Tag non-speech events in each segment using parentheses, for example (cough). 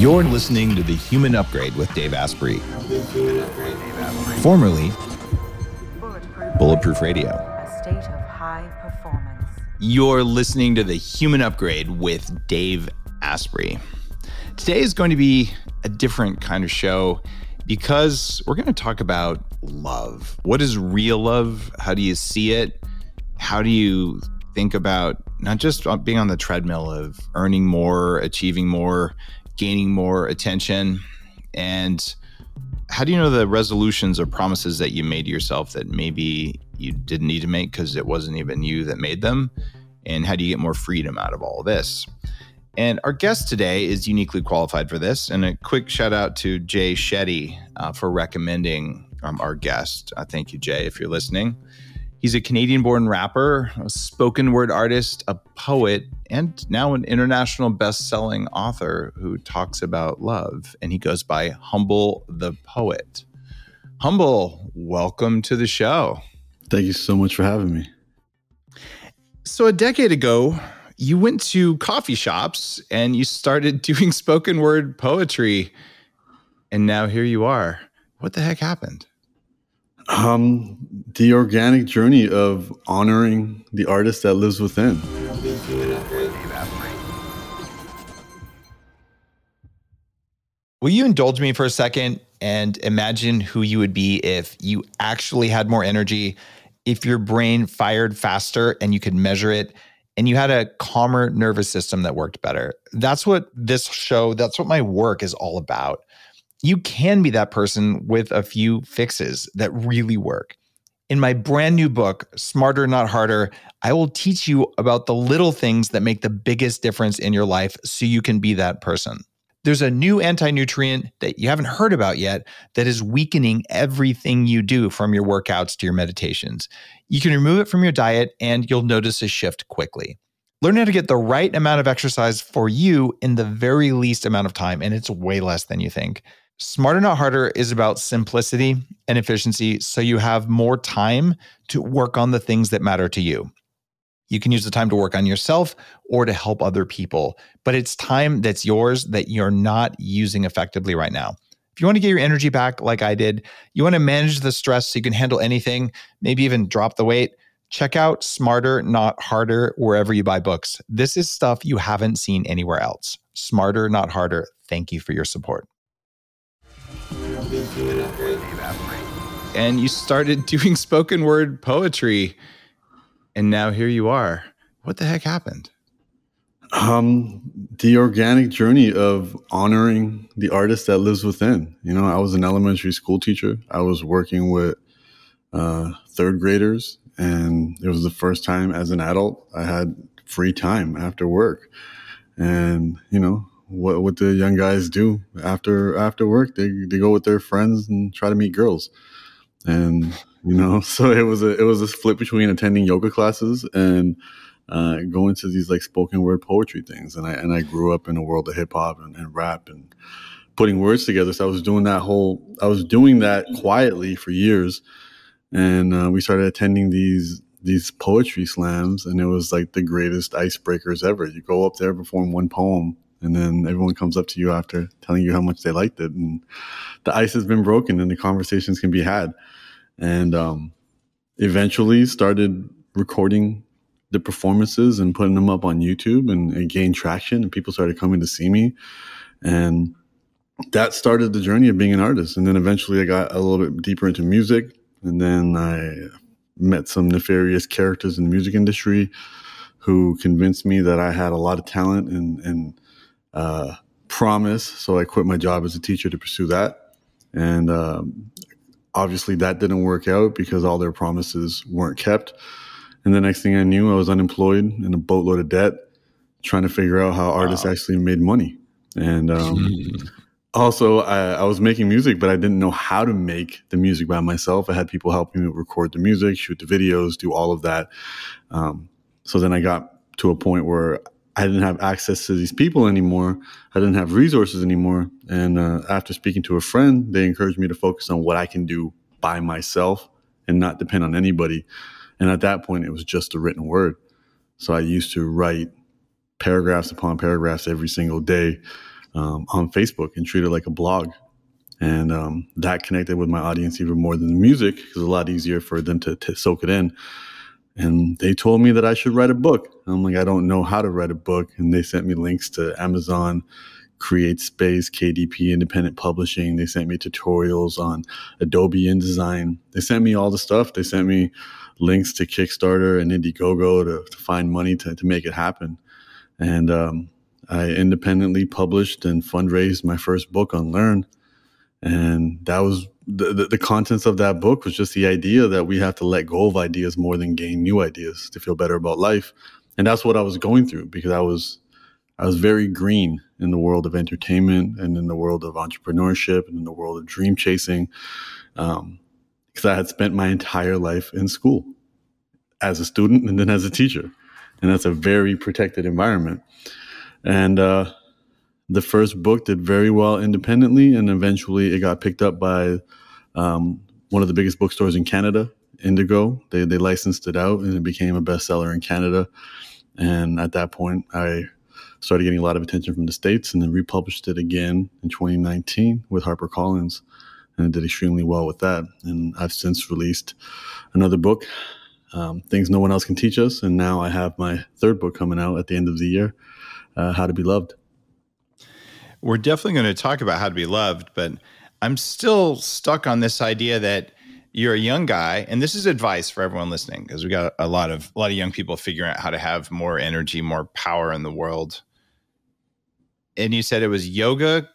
You're listening to The Human Upgrade with Dave Asprey, formerly Bulletproof Radio. A state of high performance. You're listening to The Human Upgrade with Dave Asprey. Today is going to be a different kind of show because we're going to talk about love. What is real love? How do you see it? How do you think about not just being on the treadmill of earning more, achieving more, gaining more attention? And how do you know the resolutions or promises that you made to yourself that maybe you didn't need to make because it wasn't even you that made them? And how do you get more freedom out of all of this? And our guest today is uniquely qualified for this. And a quick shout out to Jay Shetty uh, for recommending um, our guest. Uh, thank you, Jay, if you're listening. He's a Canadian born rapper, a spoken word artist, a poet, and now an international best selling author who talks about love. And he goes by Humble the Poet. Humble, welcome to the show. Thank you so much for having me. So, a decade ago, you went to coffee shops and you started (laughs) doing spoken word poetry. And now here you are. What the heck happened? Um, the organic journey of honoring the artist that lives within. Will you indulge me for a second and imagine who you would be if you actually had more energy, if your brain fired faster and you could measure it, and you had a calmer nervous system that worked better? That's what this show, that's what my work is all about. You can be that person with a few fixes that really work. In my brand new book, Smarter Not Harder, I will teach you about the little things that make the biggest difference in your life so you can be that person. There's a new anti nutrient that you haven't heard about yet that is weakening everything you do from your workouts to your meditations. You can remove it from your diet and you'll notice a shift quickly. Learn how to get the right amount of exercise for you in the very least amount of time, and it's way less than you think. Smarter Not Harder is about simplicity and efficiency so you have more time to work on the things that matter to you. You can use the time to work on yourself or to help other people, but it's time that's yours that you're not using effectively right now. If you want to get your energy back like I did, you want to manage the stress so you can handle anything, maybe even drop the weight, check out Smarter Not Harder wherever you buy books. This is stuff you haven't seen anywhere else. Smarter Not Harder. Thank you for your support and you started (laughs) doing spoken word poetry and now here you are. What the heck happened? Um the organic journey of honoring the artist that lives within. You know i was an elementary school teacher. I was working with uh, third graders and it was the first time as an adult i had free time after work. And you know what what the young guys do after after work. They they go with their friends and try to meet girls, and you know, (laughs) so it was a it was a split between attending yoga classes and uh, going to these like spoken word poetry things. And I and I grew up in a world of hip hop and, and rap and putting words together. So I was doing that whole I was doing that quietly for years, and uh, we started attending these these poetry slams and it was like the greatest icebreakers ever you go up there perform one poem and then everyone comes up to you after telling you how much they liked it and the ice has been broken and the conversations can be had. And um, eventually started recording the performances and putting them up on youtube and it gained traction and people started coming to see me. And that started the journey of being an artist and then eventually i got a little bit deeper into music and then i met some nefarious characters in the music industry who convinced me that I had a lot of talent and, and uh, promise. So I quit my job as a teacher to pursue that. And um, obviously that didn't work out because all their promises weren't kept. And the next thing I knew, I was unemployed in a boatload of debt, trying to figure out how wow. artists actually made money. And um, (laughs) also, I, I, was making music, but I didn't know how to make the music by myself. I had people helping me record the music, shoot the videos, do all of that. Um, so then I got to a point where I didn't have access to these people anymore. I didn't have resources anymore. And uh, after speaking to a friend, they encouraged me to focus on what I can do by myself and not depend on anybody. And at that point, it was just a written word. So I used to write paragraphs upon paragraphs every single day, um, on Facebook and treat it like a blog. And um, that connected with my audience even more than the music because it's a lot easier for them to, to soak it in. And they told me that I should write a book. I'm like, I don't know how to write a book. And they sent me links to Amazon, Create Space, KDP, Independent Publishing. They sent me tutorials on Adobe InDesign. They sent me all the stuff. They sent me links to Kickstarter and Indiegogo to, to find money to, to make it happen. And um, I independently published and fundraised my first book Unlearn. And that was the, the, contents of that book was just the idea that we have to let go of ideas more than gain new ideas to feel better about life. And that's what I was going through because I was I was very green in the world of entertainment and in the world of entrepreneurship and in the world of dream chasing. Um, because I had spent my entire life in school as a student and then as a teacher. And that's a very protected environment. And uh, the first book did very well independently, and eventually it got picked up by um, one of the biggest bookstores in Canada, Indigo. They, they licensed it out and it became a bestseller in Canada. And at that point, I started getting a lot of attention from the States and then republished it again in 2019 with HarperCollins. And it did extremely well with that. And I've since released another book, um, Things No One Else Can Teach Us. And now I have my third book coming out at the end of the year, uh, How to Be Loved. We're definitely going to talk about how to be loved, but I'm still stuck on this idea that you're a young guy, and this is advice for everyone listening because we got a lot of a lot of young people figuring out how to have more energy, more power in the world. And you said it was yoga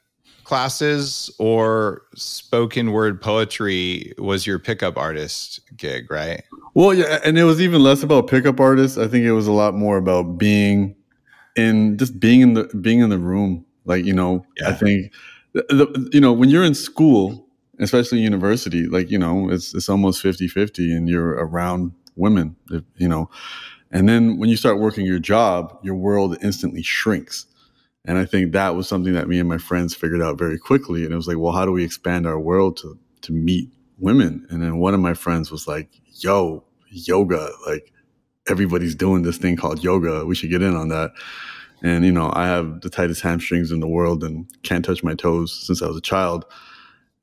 classes or spoken word poetry was your pickup artist gig, right? Well, yeah, and it was even less about pickup artists. I think it was a lot more about being in just being in the being in the room like, you know, yeah. I think, the, you know, when you're in school, especially university, like, you know, it's, it's almost 50 50 and you're around women, you know. And then when you start working your job, your world instantly shrinks. And I think that was something that me and my friends figured out very quickly. And it was like, well, how do we expand our world to, to meet women? And then one of my friends was like, yo, yoga, like everybody's doing this thing called yoga. We should get in on that. And, you know, I have the tightest hamstrings in the world and can't touch my toes since I was a child.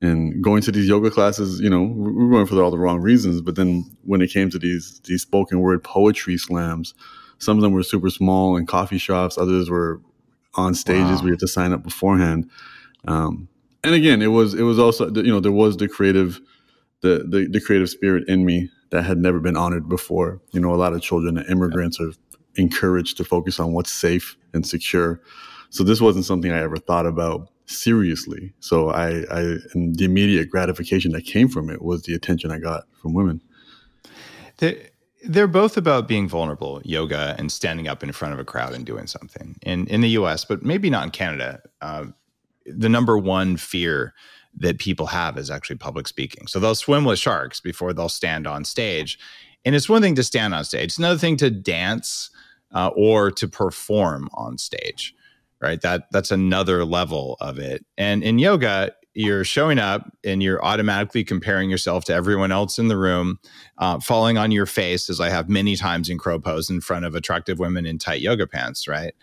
And going to these yoga classes, you know, we were going for all the wrong reasons. But then when it came to these these spoken word poetry slams, some of them were super small in coffee shops. Others were on stages wow. we had to sign up beforehand. Um, and again, it was it was also you know there was the creative the, the the creative spirit in me that had never been honored before. You know, a lot of children immigrants are encouraged to focus on what's safe and secure. So this wasn't something I ever thought about seriously. So I, I and the immediate gratification that came from it was the attention I got from women. They're, they're both about being vulnerable, yoga and standing up in front of a crowd and doing something. In in the U.S., but maybe not in Canada. Uh, the number one fear that people have is actually public speaking. So they'll swim with sharks before they'll stand on stage. And it's one thing to stand on stage; it's another thing to dance uh, or to perform on stage right? That that's another level of it. And in yoga you're showing up and you're automatically comparing yourself to everyone else in the room uh, falling on your face as i have many times in crow pose in front of attractive women in tight yoga pants right?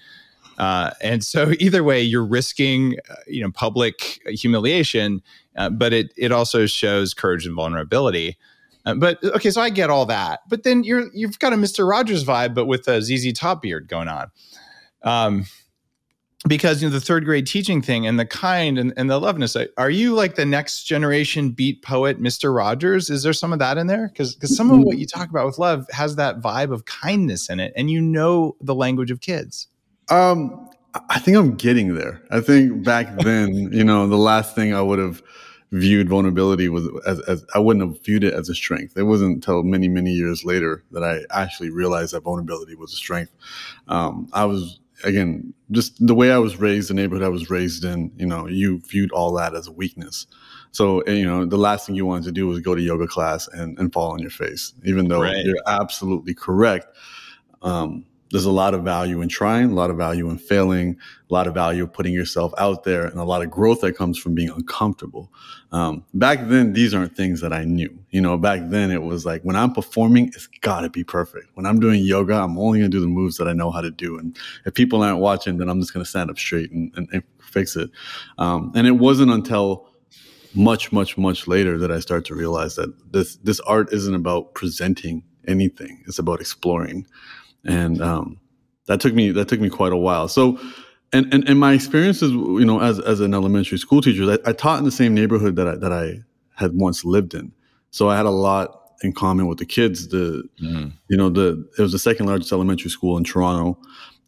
Uh, and so (laughs) either way you're risking uh, you know public humiliation uh, but it it also shows courage and vulnerability uh, but okay, so I get all that. But then you're you've got a Mister Rogers vibe, but with a ZZ Top beard going on. Um, because you know the third grade teaching thing and the kind and, and the loveness. Are you like the next generation beat poet, Mister Rogers? Is there some of that in there? Because because some of what you talk about with love has that vibe of kindness in it, and you know the language of kids. Um, I think I'm getting there. I think back then, you know, the last thing I would have viewed vulnerability was as, as I wouldn't have viewed it as a strength. It wasn't until many many years later that I actually realized that vulnerability was a strength. Um, I was again just the way I was raised, the neighborhood I was raised in. You know, you viewed all that as a weakness. So you know, the last thing you wanted to do was go to yoga class and, and fall on your face, even though right. you're absolutely correct. Um, there's a lot of value in trying, a lot of value in failing, a lot of value of putting yourself out there, and a lot of growth that comes from being uncomfortable. Um, back then, these aren't things that I knew. You know, back then it was like when I'm performing, it's got to be perfect. When I'm doing yoga, I'm only going to do the moves that I know how to do. And if people aren't watching, then I'm just going to stand up straight and, and, and fix it. Um, and it wasn't until much, much, much later that I start to realize that this this art isn't about presenting anything; it's about exploring and um, that took me that took me quite a while. So, and and, and my experiences, you know, as as an elementary school teacher, I, I taught in the same neighborhood that I, that I had once lived in, so I had a lot in common with the kids. The mm. you know the it was the second largest elementary school in Toronto,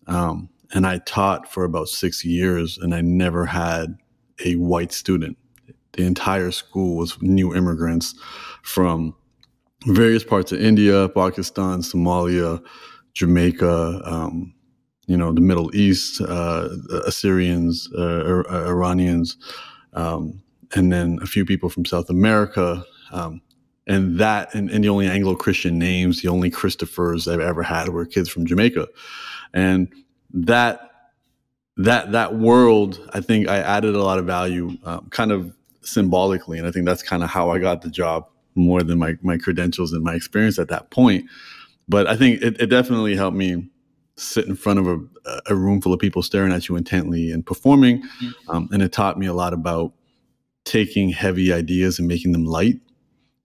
um, and I taught for about six years, and I never had a white student. The entire school was new immigrants from various parts of India, Pakistan, Somalia, Jamaica, um, you know, the Middle East, uh, Assyrians, uh, Iranians, um, and then a few people from South America. Um, and that, and, and the only Anglo Christian names, the only Christophers I've ever had were kids from Jamaica. And that, that, that world, I think I added a lot of value, um, kind of symbolically. And I think that's kind of how I got the job more than my, my credentials and my experience at that point but I think it, it definitely helped me sit in front of a, a, room full of people staring at you intently and performing. Mm-hmm. Um, and it taught me a lot about taking heavy ideas and making them light.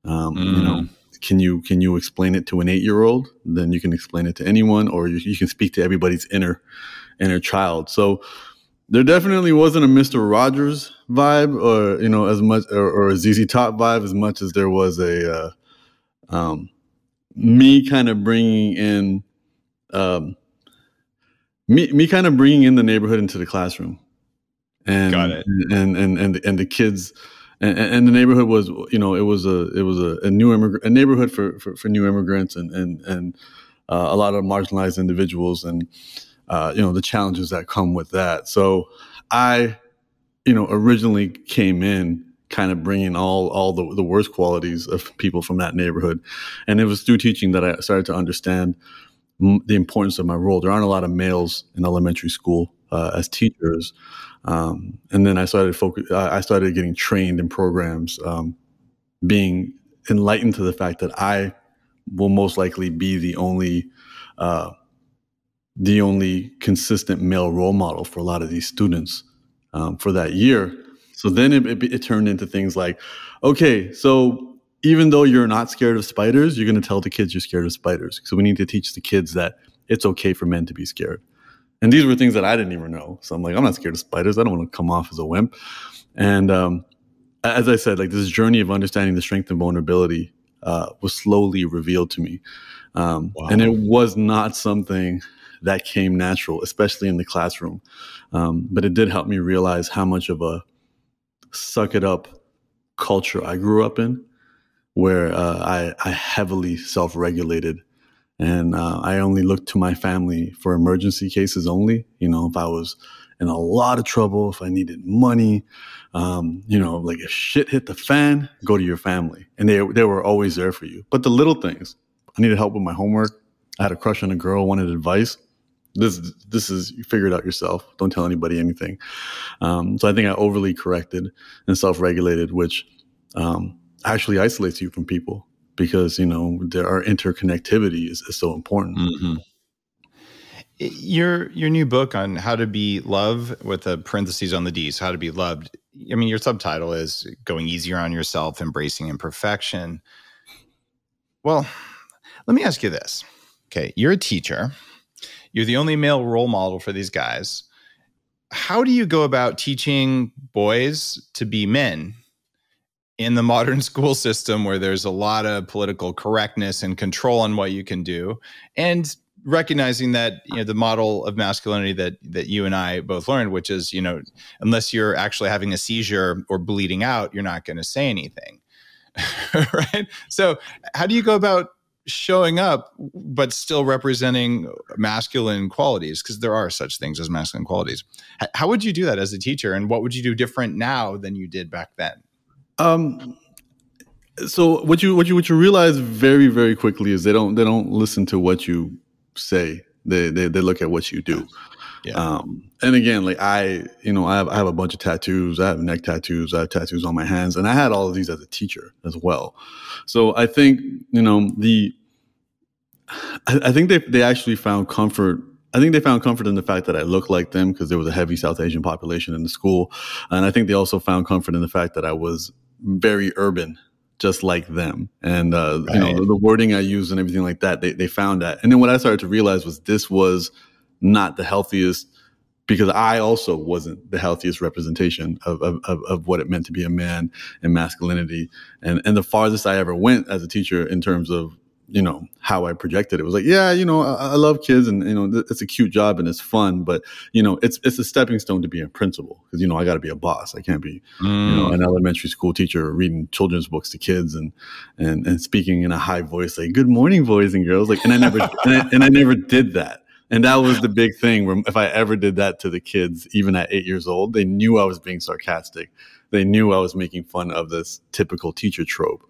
Um, mm. You know, mm. can you can you explain it to an eight year old? Then you can explain it to anyone, or you, you can speak to everybody's inner inner child. So there definitely wasn't a Mister Rogers vibe, or you know, as much or, or a ZZ Top vibe, as much as there was a uh, um, me kind of bringing in um, me me kind of bringing in the neighborhood into the classroom and Got it. and and and and the kids and, and the neighborhood was you know it was a it was a, a new immigrant a neighborhood for, for, for new immigrants and and and uh, a lot of marginalized individuals and uh, you know the challenges that come with that so I you know originally came in kind of bringing all all the, the worst qualities of people from that neighborhood. And it was through teaching that I started to understand m- the importance of my role. There aren't a lot of males in elementary school uh, as teachers, um, and then I started focus. I started getting trained in programs, um, being enlightened to the fact that I will most likely be the only. Uh, the only consistent male role model for a lot of these students um, for that year so then it, it, it turned into things like, okay, so even though you're not scared of spiders, you're going to tell the kids you're scared of spiders. So we need to teach the kids that it's okay for men to be scared. And these were things that I didn't even know. So I'm like, I'm not scared of spiders. I don't want to come off as a wimp. And um, as I said, like this journey of understanding the strength and vulnerability uh, was slowly revealed to me. Um, wow. And it was not something that came natural, especially in the classroom. Um, but it did help me realize how much of a suck it up culture I grew up in, where uh, I, I heavily self regulated. And uh, I only looked to my family for emergency cases only. You know, if I was in a lot of trouble, if I needed money, um, you know, like if shit hit the fan, go to your family. And they, they were always there for you. But the little things, I needed help with my homework. I had a crush on a girl, wanted advice this this is you figure it out yourself. Don't tell anybody anything. Um, so I think I overly corrected and self regulated, which um, actually isolates you from people because you know there our interconnectivity is, is so important. Mm-hmm. Your your new book on how to be love with the parentheses on the D's, how to be loved. I mean, your subtitle is going easier on yourself, embracing imperfection. Well, let me ask you this. Okay, you're a teacher you're the only male role model for these guys. How do you go about teaching boys to be men in the modern (laughs) school system where there's a lot of political correctness and control on what you can do and recognizing that you know the model of masculinity that that you and I both learned which is you know unless you're actually having a seizure or bleeding out you're not going to say anything (laughs) right so how do you go about showing up but still representing masculine qualities because there are such things as masculine qualities. How would you do that as a teacher and what would you do different now than you did back then? Um so what you what you what you realize very very quickly is they don't they don't listen to what you say. They they, they look at what you do. Yeah. Um, and again, like I, you know, I have, I have a bunch of tattoos. I have neck tattoos. I have tattoos on my hands, and I had all of these as a teacher as well. So I think, you know, the, I, I think they they actually found comfort. I think they found comfort in the fact that I look like them because there was a heavy South Asian population in the school, and I think they also found comfort in the fact that I was very urban just like them. And uh, right. you know the, the, wording I use and everything like that. They they found that. And then what I started to realize was this was not the healthiest because I also wasn't the healthiest representation of, of, of, what it meant to be a man and masculinity. And, and the farthest I ever went as a teacher in terms of, you know, how I projected it was like, yeah, you know, I, I love kids and, you know, it's a cute job and it's fun, but, you know, it's, it's a stepping stone to be a principal because, you know, I got to be a boss. I can't be, mm. you know, an mm. elementary school teacher reading children's books to kids and, and, and speaking in a high voice, like, good morning, boys and girls. Like, and I never, and, I, and I never did that and that was the big thing where if I ever did that to the kids, even at eight years old, they knew I was being sarcastic. They knew I was making fun of this typical teacher trope.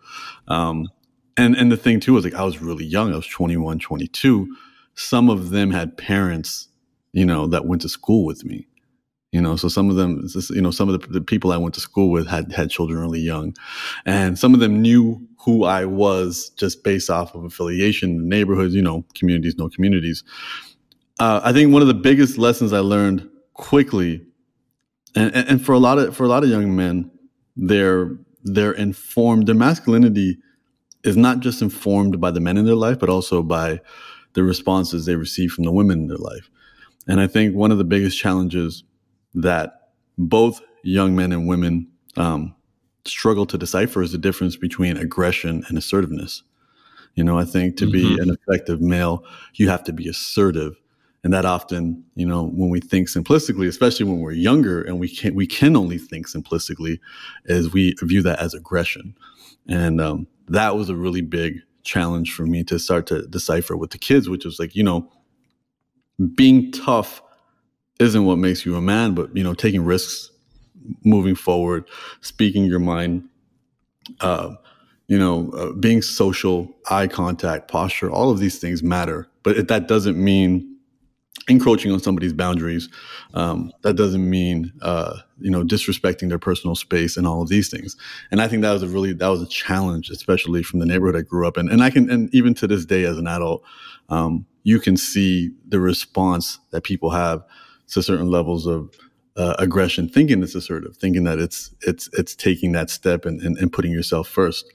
Um, and, and the thing too was like, I was really young. I was 21, 22. Some of them had parents, you know, that went to school with me. You know, so some of them, you know, some of the, the people I went to school with had had children really young, and some of them knew who I was just based off of affiliation, neighborhoods, you know, communities, no communities uh, I think one of the biggest lessons I learned quickly, and, and for a lot of for a lot of young men, they're they're informed. Their masculinity is not just informed by the men in their life, but also by the responses they receive from the women in their life. And I think one of the biggest challenges that both young men and women um, struggle to decipher is the difference between aggression and assertiveness. You know, I think to mm-hmm. be an effective male, you have to be assertive and that often you know when we think simplistically especially when we're younger and we can we can only think simplistically is we view that as aggression. And um, that was a really big challenge for me to start to decipher with the kids which was like you know being tough isn't what makes you a man but you know taking risks moving forward speaking your mind uh, you know uh, being social eye contact posture all of these things matter. But that doesn't mean encroaching on somebody's boundaries. Um, that doesn't mean uh, you know disrespecting their personal space and all of these things. And I think that was a really that was a challenge, especially from the neighborhood I grew up in. And I can and even to this day as an adult, um, you can see the response that people have to certain levels of uh, aggression, thinking it's assertive, thinking that it's it's it's taking that step and, and, and putting yourself first.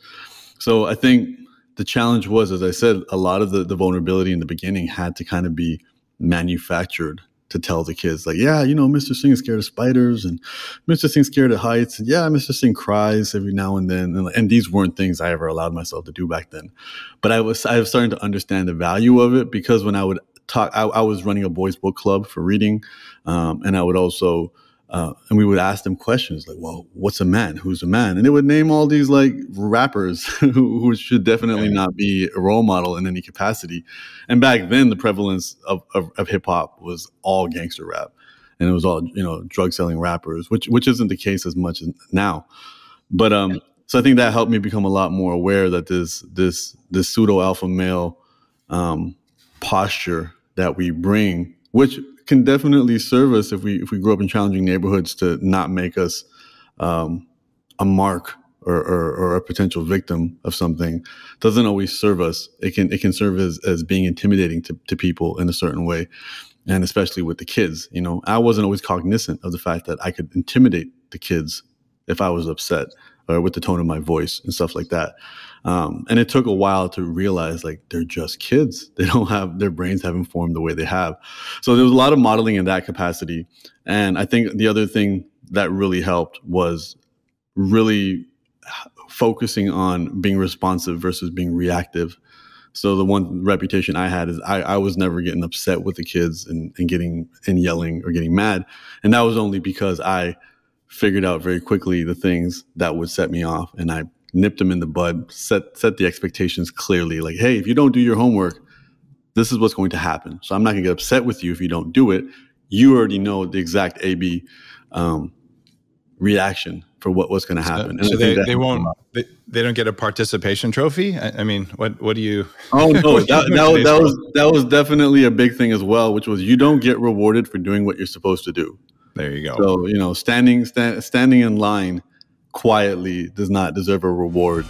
So I think the challenge was, as I said, a lot of the, the vulnerability in the beginning had to kind of be manufactured to tell the kids like yeah you know mr singh is scared of spiders and mr singh's scared of heights and yeah mr singh cries every now and then and, and, these weren't things i ever allowed myself to do back then. But i was i was starting to understand the value of it because when i would talk i, I was running a boys book club for reading um, and i would also uh, and we would ask them questions like, well, what's a man? Who's a man? And they would name all these like rappers (laughs) who, who, should definitely not be a role model in any capacity. And back then, the prevalence of, of, of hip hop was all gangster rap. And it was all, you know, drug selling rappers, which, which isn't the case as much now. But, um, so I think that helped me become a lot more aware that this, this, this pseudo alpha male, um, posture that we bring, which can definitely serve us if we if we grow up in challenging neighborhoods to not make us um, a mark or, or, or, a potential victim of something doesn't always serve us. It can it can serve as, as being intimidating to, to people in a certain way, and especially with the kids. You know, I wasn't always cognizant of the fact that I could intimidate the kids if I was upset or with the tone of my voice and stuff like that. Um, and it took a while to realize like they're just kids. (laughs) They don't have their brains haven't formed the way they have. So there was a lot of modeling in that capacity. And I think the other thing that really helped was really focusing on being responsive versus being reactive. So the one reputation I had is I, I was never getting upset with the kids and, and getting and yelling or getting mad. And that was only because I figured out very quickly the things that would set me off and I nipped them in the bud, set set the expectations clearly. Like, hey, if you don't do your homework, this is what's going to happen. So I'm not going to get upset with you if you don't do it. You already know the exact AB um, reaction for what was going to happen. So, so they, they won't they, they, don't get a participation trophy. I, I, mean, what what do you? Oh no, (laughs) that, that, was, that was that was definitely a big thing as well, which was you don't get rewarded for doing what you're supposed to do. There you go. So you know, standing sta- standing in line quietly does not deserve a reward.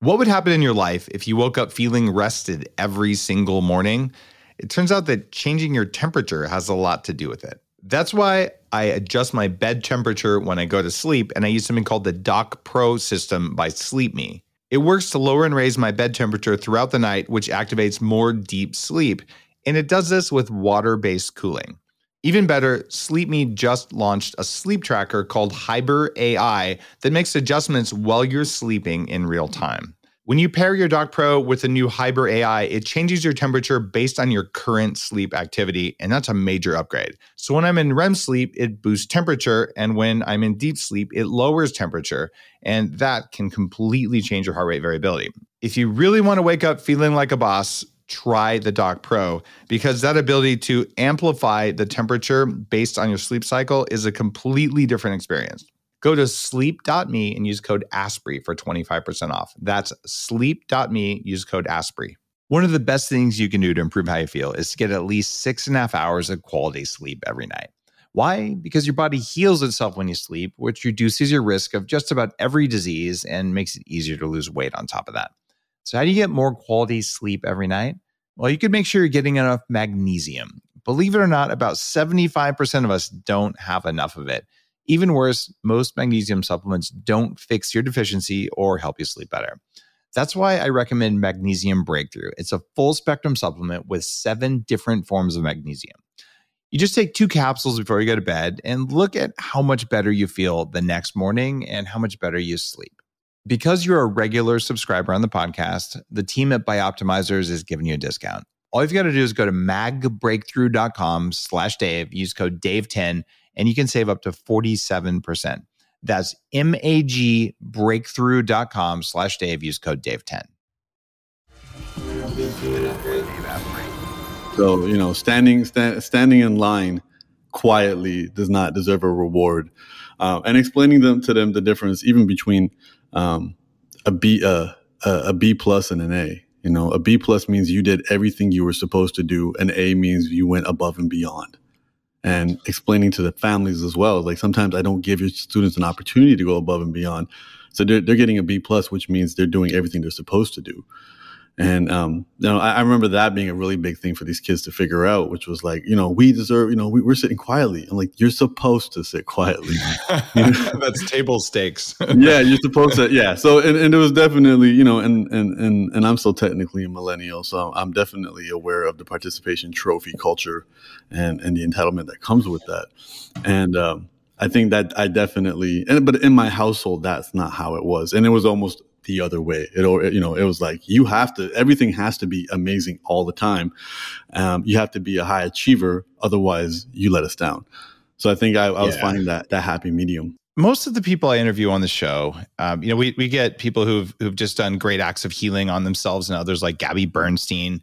What would happen in your life if you woke up feeling rested every single morning? It turns out that changing your temperature has a lot to do with it. That's why I adjust my bed temperature when I go to sleep, and I use something called the Dock Pro system by SleepMe. It works to lower and raise my bed temperature throughout the night, which activates more deep sleep. And it does this with water based cooling. Even better, SleepMe just launched a sleep tracker called Hyber AI that makes adjustments while you're sleeping in real time. When you pair your Dock Pro with the new Hyber AI, it changes your temperature based on your current sleep activity, and that's a major upgrade. So when I'm in REM sleep, it boosts temperature, and when I'm in deep sleep, it lowers temperature, and that can completely change your heart rate variability. If you really want to wake up feeling like a boss, try the Dock Pro because that ability to amplify the temperature based on your sleep cycle is a completely different experience. Go to sleep.me and use code ASPREY for 25% off. That's sleep.me, use code ASPREY. One of the best things you can do to improve how you feel is to get at least six and a half hours of quality sleep every night. Why? Because your body heals itself when you sleep, which reduces your risk of just about every disease and makes it easier to lose weight on top of that. So, how do you get more quality sleep every night? Well, you can make sure you're getting enough magnesium. Believe it or not, about 75% of us don't have enough of it. Even worse, most magnesium supplements don't fix your deficiency or help you sleep better. That's why I recommend Magnesium Breakthrough. It's a full spectrum supplement with seven different forms of magnesium. You just take two capsules before you go to bed and look at how much better you feel the next morning and how much better you sleep. Because you're a regular subscriber on the podcast, the team at Bioptimizers is giving you a discount. All you've got to do is go to magbreakthrough.com slash Dave, use code Dave10 and you can save up to 47%. That's magbreakthrough.com slash Dave. Use code Dave10. So, you know, standing, sta- standing in line quietly does not deserve a reward. Uh, and explaining them to them the difference even between um, a B, uh, a B plus and an A. You know, a B plus means you did everything you were supposed to do. An A means you went above and beyond and explaining to the families as well. Like sometimes I don't give your students an opportunity to go above and beyond. So they're, they're getting a B plus, which means they're doing everything they're supposed to do. And um, you know, I, I, remember that being a really big thing for these kids to figure out, which was like, you know, we deserve, you know, we, are sitting quietly. I'm like, you're supposed to sit quietly. (laughs) (laughs) That's table stakes. (laughs) yeah, you're supposed to. Yeah. So, and, and it was definitely, you know, and and and and I'm still technically a millennial, so I'm definitely aware of the participation trophy culture, and and the entitlement that comes with that, and. Um, I think that I definitely, and, but in my household, that's not how it was. And it was almost the other way. It, or you know, it was like you have to, everything has to be amazing all the time. Um, you have to be a high achiever, otherwise you let us down. So I think I, I was yeah. finding that that happy medium. Most of the people I interview on the show, um, you know, we we get people who've who've just done great acts of healing on themselves and others, like Gabby Bernstein.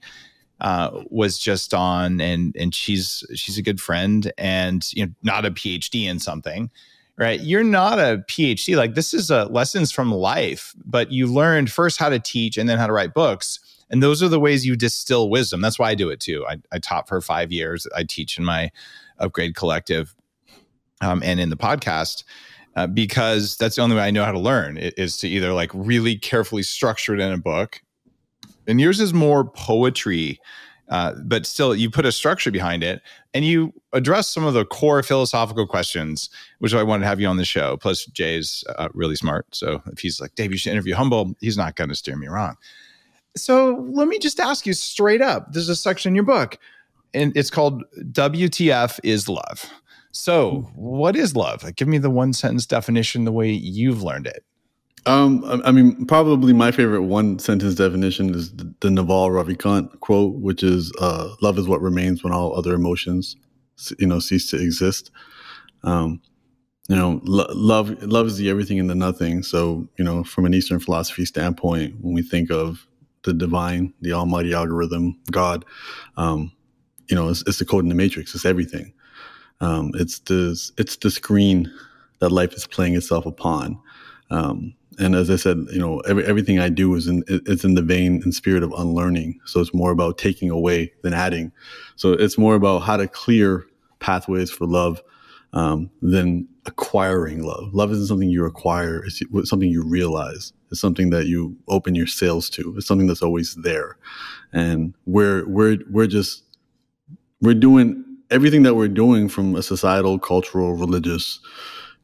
Uh, was just on and and she's she's a good friend and you know not a PhD in something, right? You're not a PhD. Like this is a lessons from life, but you learned first how to teach and then how to write books. And those are the ways you distill wisdom. That's why I do it too. I, I taught for five years. I teach in my upgrade collective um, and in the podcast. Uh, because that's the only way I know how to learn is to either like really carefully structure it in a book. And yours is more poetry uh, but still, you put a structure behind it and you address some of the core philosophical questions, which I wanted to have you on the show. Plus, Jay's uh, really smart. So if he's like, Dave, you should interview Humble, he's not going to steer me wrong. So let me just ask you straight up there's a section in your book, and it's called WTF is Love. So, what is love? Like, give me the one sentence definition the way you've learned it. Um, I mean, probably my favorite one sentence definition is the, the Naval Ravikant quote, which is uh, "Love is what remains when all other emotions, you know, cease to exist." Um, you know, lo- love love is the everything and the nothing. So, you know, from an Eastern philosophy standpoint, when we think of the divine, the Almighty algorithm, God, um, you know, it's, it's the code in the matrix. It's everything. Um, it's the it's the screen that life is playing itself upon. Um, and as I said, you know, every, everything I do is in it's in the vein and spirit of unlearning. So it's more about taking away than adding. So it's more about how to clear pathways for love um, than acquiring love. Love isn't something you acquire; it's something you realize. It's something that you open your sails to. It's something that's always there, and we're we're we're just we're doing everything that we're doing from a societal, cultural, religious,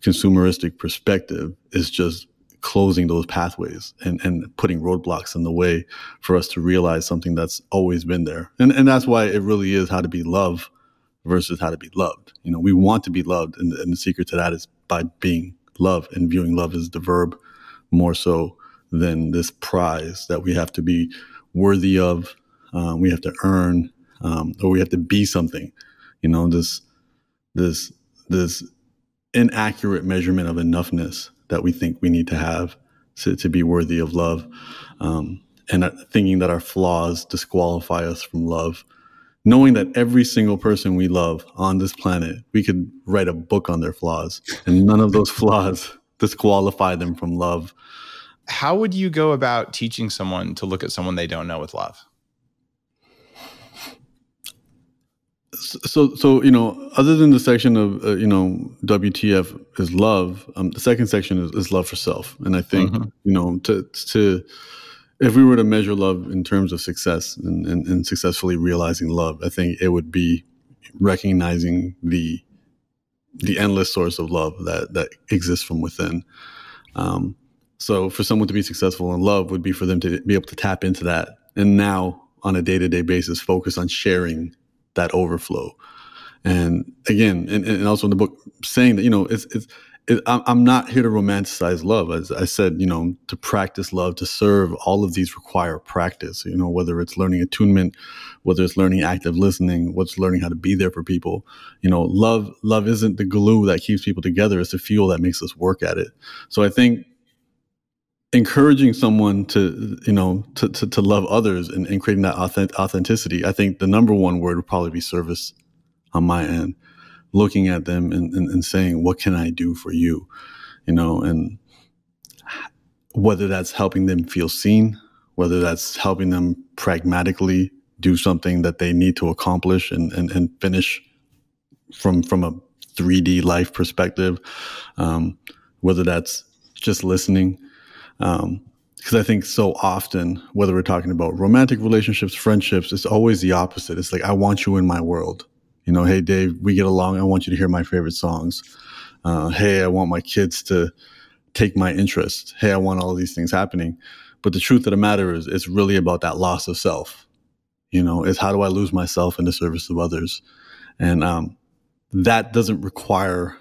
consumeristic perspective is just closing those pathways and, and putting roadblocks in the way for us to realize something that's always been there. And, and that's why it really is how to be love versus how to be loved. You know, we want to be loved. And, and the secret to that is by being love and viewing love as the verb more so than this prize that we have to be worthy of. Um, we have to earn, um, or we have to be something. You know, this, this, this inaccurate measurement of enoughness that we think we need to have to, to be worthy of love. Um, and thinking that our flaws disqualify us from love. Knowing that every single person we love on this planet, we could write a book on their flaws, and none of those (laughs) flaws disqualify them from love. How would you go about teaching someone to look at someone they don't know with love? So so you know other than the section of uh, you know wtf is love um, the second section is, is love for self and i think mm-hmm. you know to to if we were to measure love in terms of success and, and, and, successfully realizing love i think it would be recognizing the the endless source of love that that exists from within um, so for someone to be successful in love would be for them to be able to tap into that and now on a day-to-day basis focus on sharing that overflow. And again, and, and also in the book, saying that you know, it's it's. It, I'm not here to romanticize love. As I said, you know, to practice love, to serve, all of these require practice. You know, whether it's learning attunement, whether it's learning active listening, what's learning how to be there for people. You know, love, love isn't the glue that keeps people together. It's the fuel that makes us work at it. So I think encouraging someone to you know to, to, to love others and, and creating that authentic, authenticity i think the number one word would probably be service on my end. Looking at them and, and, and saying what can i do for you? You know and whether that's helping them feel seen whether that's helping them pragmatically do something that they need to accomplish and, and, and finish from from a 3d life perspective um, whether that's just listening um, because I think so often, whether we're talking about romantic relationships, friendships, it's always the opposite. It's like, I want you in my world. You know, hey, Dave, we get along. I want you to hear my favorite songs. Uh, hey, I want my kids to take my interest. Hey, I want all these things happening. But the truth of the matter is, it's really about that loss of self. You know, it's how do I lose myself in the service of others? And um, that doesn't require,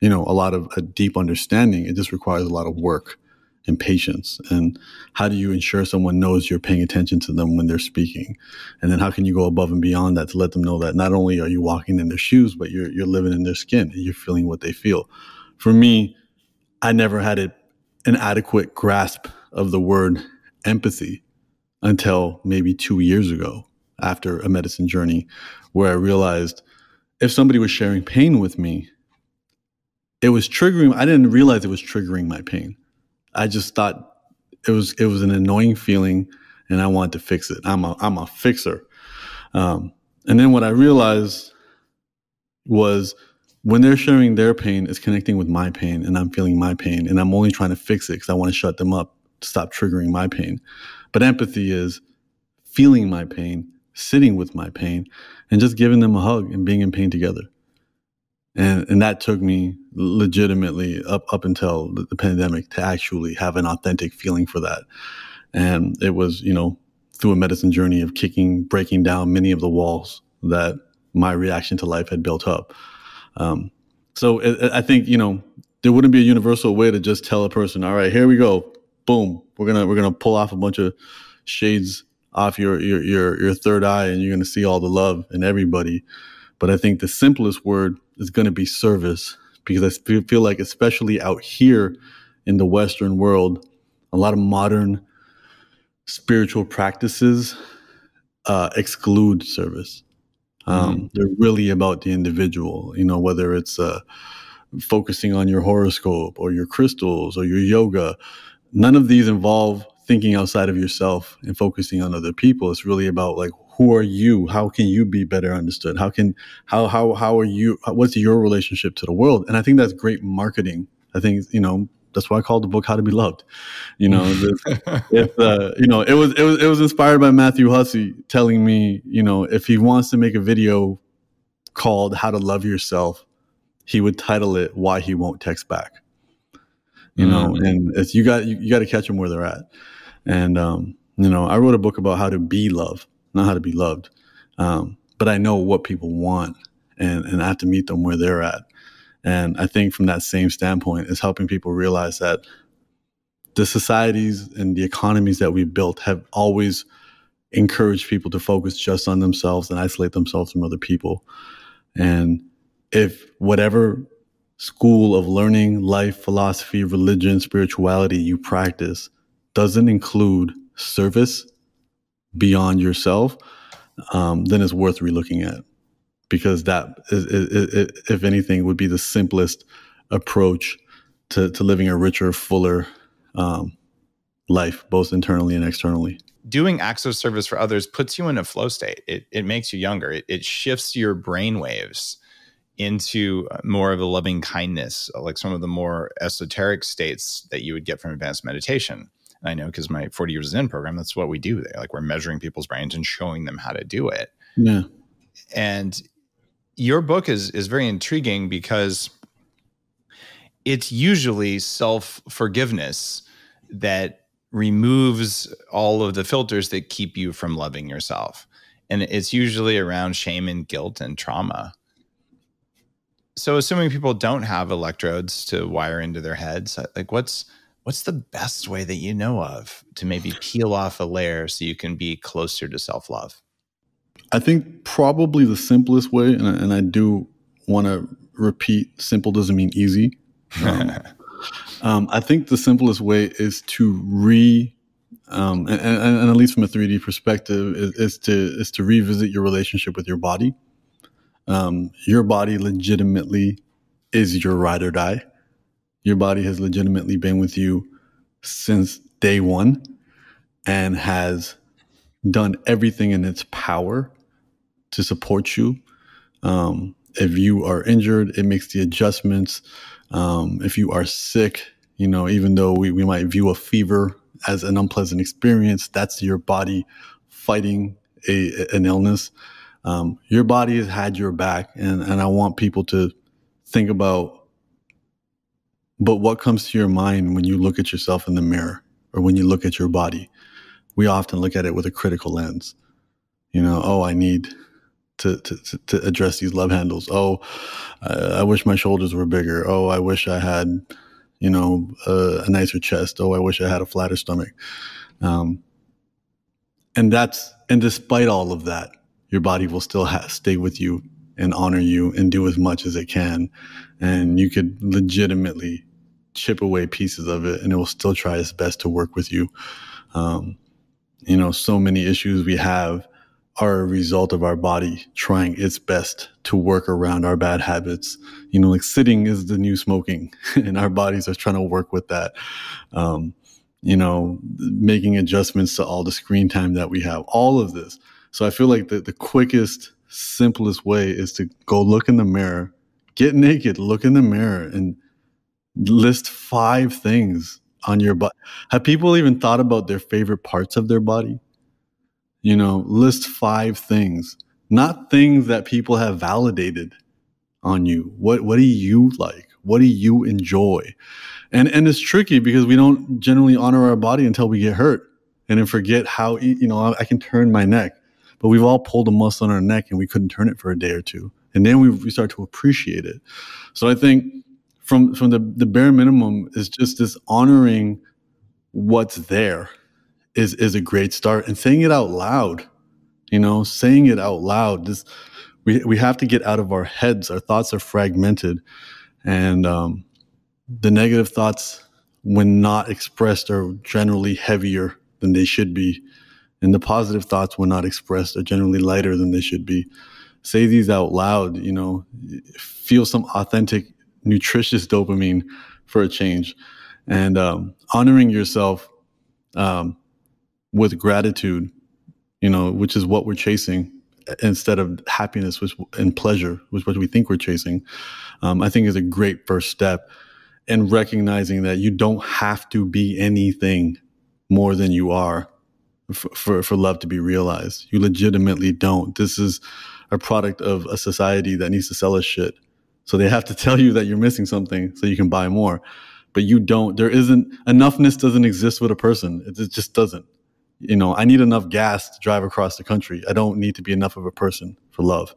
you know, a lot of a deep understanding. It just requires a lot of work and patience. And how do you ensure someone knows you're paying attention to them when they're speaking? And then how can you go above and beyond that to let them know that not only are you walking in their shoes but you're you're living in their skin and you're feeling what they feel? For me i never had a, an adequate grasp of the word empathy until maybe 2 years ago after a medicine journey where i realized if somebody was sharing pain with me it was triggering i didn't realize it was triggering my pain I just thought it was it was an annoying feeling, and I wanted to fix it. I'm a I'm a fixer. Um, and then what I realized was when they're sharing their pain, it's connecting with my pain, and I'm feeling my pain, and I'm only trying to fix it because I want to shut them up to stop triggering my pain. But empathy is feeling my pain, sitting with my pain, and just giving them a hug and being in pain together and and that took me legitimately up up until the, the, pandemic to actually have an authentic feeling for that. And it was you know through a medicine journey of kicking breaking down many of the walls that my reaction to life had built up. Um, so it, i think you know there wouldn't be a universal way to just tell a person all right here we go. Boom. We're gonna we're gonna pull off a bunch of shades off your your your, your third eye and you're gonna see all the love in everybody. But i think the simplest word is going to be service because I feel like, especially out here in the Western world, a lot of modern spiritual practices uh, exclude service. Um, Mm-hmm. They're really about the individual. You know, whether it's uh, focusing on your horoscope or your crystals or your yoga. None of these involve thinking outside of yourself and focusing on other people. It's really about like who are you? How can you be better understood? How can how how how are you? What's your relationship to the world? And I think that's great marketing. I think you know that's why I called the book "How to Be Loved." You know, (laughs) if uh, you know, it was it was it was inspired by Matthew Hussey telling me, you know, if he wants to make a video called "How to Love Yourself," he would title it "Why He Won't Text Back." You know, Mm. and it's you got you, you got to catch them where they're at. And um, you know, I wrote a book about how to be love, not how to be loved. Um, but I know what people want, and and I have to meet them where they're at. And I think from that same standpoint is helping people realize that the societies and the economies that we've built have always encouraged people to focus just on themselves and isolate themselves from other people. And if whatever school of learning, life, philosophy, religion, spirituality you practice doesn't include service beyond yourself, um, then it's worth relooking at because that, is, if anything, would be the simplest approach to, to living a richer, fuller um, life, both internally and externally. Doing acts of service for others puts you in a flow state. It, it makes you younger. It, it shifts your brain waves into more of a loving kindness, like some of the more esoteric states that you would get from advanced meditation. I know because my 40 years in program, that's what we do. There. Like we're measuring people's brains and showing them how to do it. Yeah. And your book is is very intriguing because it's usually self forgiveness that removes all of the filters that keep you from loving yourself. And it's usually around shame and guilt and trauma. So assuming people don't have electrodes to wire into their heads, like what's what's the best way that you know of to maybe peel off a layer so you can be closer to self-love? I think probably the simplest way, and I, and I do want to repeat, simple doesn't mean easy. Um, (laughs) um, I think the simplest way is to re, um, and, and, and, at least from a 3D perspective, is, is, to is to revisit your relationship with your body. Um, your body legitimately is your ride or die. Your body has legitimately been with you since day one, and has done everything in its power to support you. Um, if you are injured, it makes the adjustments. Um, if you are sick, you know, even though we, we might view a fever as an unpleasant experience, that's your body fighting a, an illness. Um, your body has had your back. And, and I want people to think about, but what comes to your mind when you look at yourself in the mirror or when you look at your body? We often look at it with a critical lens. You know, oh, I need to, to, to address these love handles. Oh, uh, I wish my shoulders were bigger. Oh, I wish I had, you know, uh, a nicer chest. Oh, I wish I had a flatter stomach. Um, and that's, and despite all of that, your body will still ha- stay with you and honor you and do as much as it can. And you could legitimately chip away pieces of it and it will still try its best to work with you. Um, you know, so many issues we have are a result of our body trying its best to work around our bad habits. You know, like sitting is the new smoking, (laughs) and our bodies are trying to work with that. Um, you know, making adjustments to all the screen time that we have, all of this. So I feel like the, the quickest, simplest way is to go look in the mirror, get naked, look in the mirror, and list five things on your body. Have people even thought about their favorite parts of their body? you know list five things. Not things that people have validated on you. What what do you like? What do you enjoy? And and it's tricky because we don't generally honor our body until we get hurt and then forget how you know i can turn my neck but we've all pulled a muscle in our neck and we couldn't turn it for a day or two. And then we, we start to appreciate it. So i think from from the the bare minimum is just this honoring what's there is is a great start. And saying it out loud you know saying it out loud this we we have to get out of our heads. Our thoughts are fragmented. And um, the negative thoughts when not expressed are generally heavier than they should be and the positive thoughts when not expressed are generally lighter than they should be say these out loud, you know, feel some authentic, nutritious dopamine for a change. And um, honoring yourself um, with gratitude, you know, which is what we're chasing instead of happiness which, and pleasure, which what we think we're chasing, um, I think is a great first step in recognizing that you don't have to be anything more than you are for, for, love to be realized. You legitimately don't. This is a product of a society that needs to sell us shit. So they have to (laughs) tell you that you're missing something so you can buy more. But you don't, there isn't, enoughness doesn't exist with a person. It, it just doesn't. You know, I need enough gas to drive across the country. I don't need to be enough of a person for love.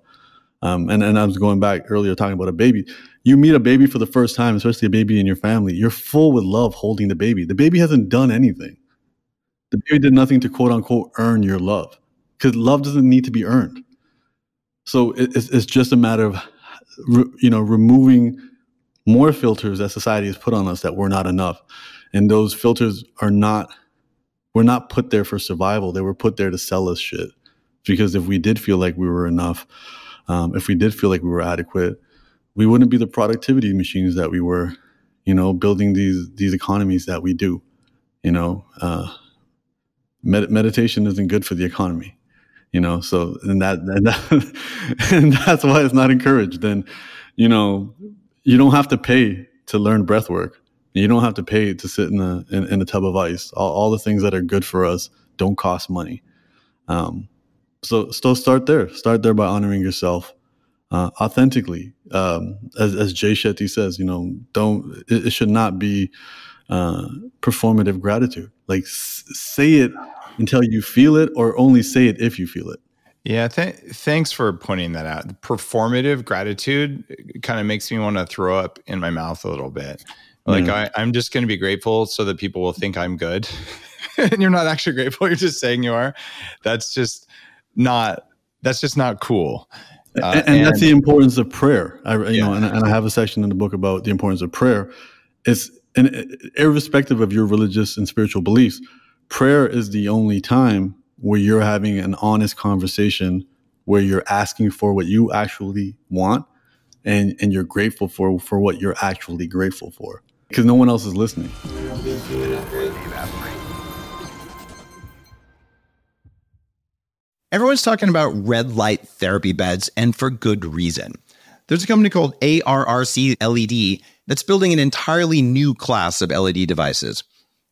Um, and, and I was going back earlier talking about a baby. You meet a baby for the first time, especially a baby in your family, you're full with love holding the baby. The baby hasn't done anything. The did nothing to quote unquote earn your love because love doesn't need to be earned. So it's, it's just a matter of, you know, removing more filters that society has put on us that we're not enough. And those filters are not, we're not put there for survival. They were put there to sell us shit. Because if we did feel like we were enough, um, if we did feel like we were adequate, we wouldn't be the productivity machines that we were, you know, building these these economies that we do. You know, uh, med- meditation isn't good for the economy you know so and that and, that, (laughs) and that's why it's not encouraged. And you know you don't have to pay to learn breath work. You don't have to pay to sit in a in, in a tub of ice. All, all, the things that are good for us don't cost money. Um, so still start there. Start there by honoring yourself uh, authentically. Um, as, as jay shetty says you know don't it, it should not be uh, performative gratitude. Like s- say it until you feel it or only say it if you feel it. Yeah, th- thanks for pointing that out. The performative gratitude kind of makes me want to throw up in my mouth a little bit. Like I, I'm just going to be grateful so that people will think I'm good, (laughs) and you're not actually grateful. (laughs) You're just saying you are. That's just not. That's just not cool. Uh, and, and, that's the importance of prayer. I, you yeah. know, and, and, I have a section in the book about the importance of prayer. It's and irrespective of your religious and spiritual beliefs, prayer is the only time where you're having an honest conversation where you're asking for what you actually want and and you're grateful for for what you're actually grateful for. Because no one else is listening. Everyone's talking about red light therapy beds and for good reason. There's a company called ARRC LED that's building an entirely new class of LED devices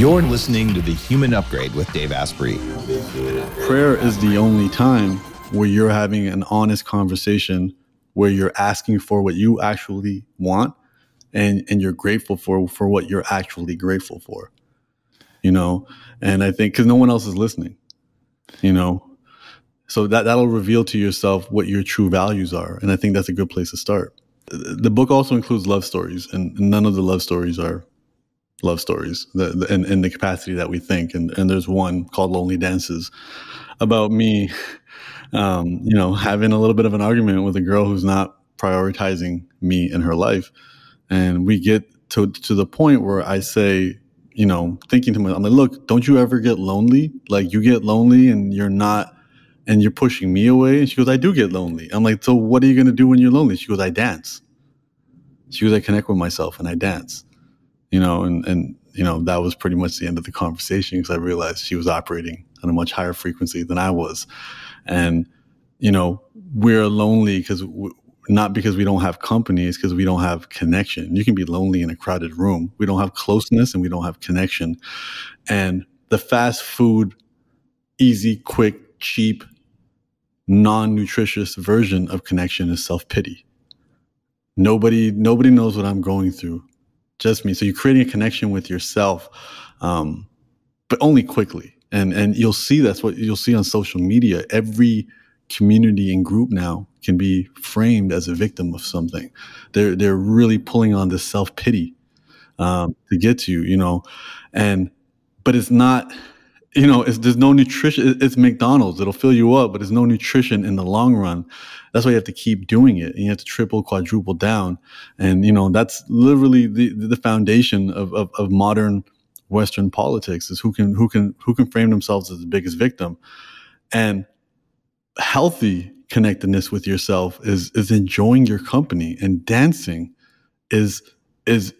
You're listening to The Human Upgrade with Dave Asprey. Prayer is the only time where you're having an honest conversation where you're asking for what you actually want and and you're grateful for for what you're actually grateful for. You know, and I think cuz no one else is listening. You know, so that that'll reveal to yourself what your true values are and I think that's a good place to start. The book also includes love stories and none of the love stories are love stories the, the, in, in the capacity that we think. And, and there's one called Lonely Dances about me, um, you know, having a little bit of an argument with a girl who's not prioritizing me in her life. And we get to, to the point where I say, you know, thinking to myself, I'm like, look, don't you ever get lonely? Like you get lonely and you're not, and you're pushing me away. And she goes, I do get lonely. I'm like, so what are you going to do when you're lonely? She goes, I dance. She goes, I connect with myself and I dance you know, and, and, you know, that was pretty much the end of the conversation because I realized she was operating on a much higher frequency than I was. And, you know, we're lonely because not because we don't have company, it's because we don't have connection. You can be lonely in a crowded room. We don't have closeness and we don't have connection. And the fast food, easy, quick, cheap, non nutritious version of connection is self pity. Nobody, nobody knows what I'm going through just me. So you're creating a connection with yourself, um, but only quickly. And and you'll see that's what you'll see on social media. Every community and group now can be framed as a victim of something. They're they're really pulling on this self pity um, to get to you, you know, and but it's not you know, there's no nutrition. It's McDonald's. It'll fill you up, but there's no nutrition in the long run. That's why you have to keep doing it. And you have to triple, quadruple down. And, you know, that's literally the, the foundation of, of, of modern Western politics is who can, who can, who can frame themselves as the biggest victim. And healthy connectedness with yourself is, is enjoying your company and dancing is, is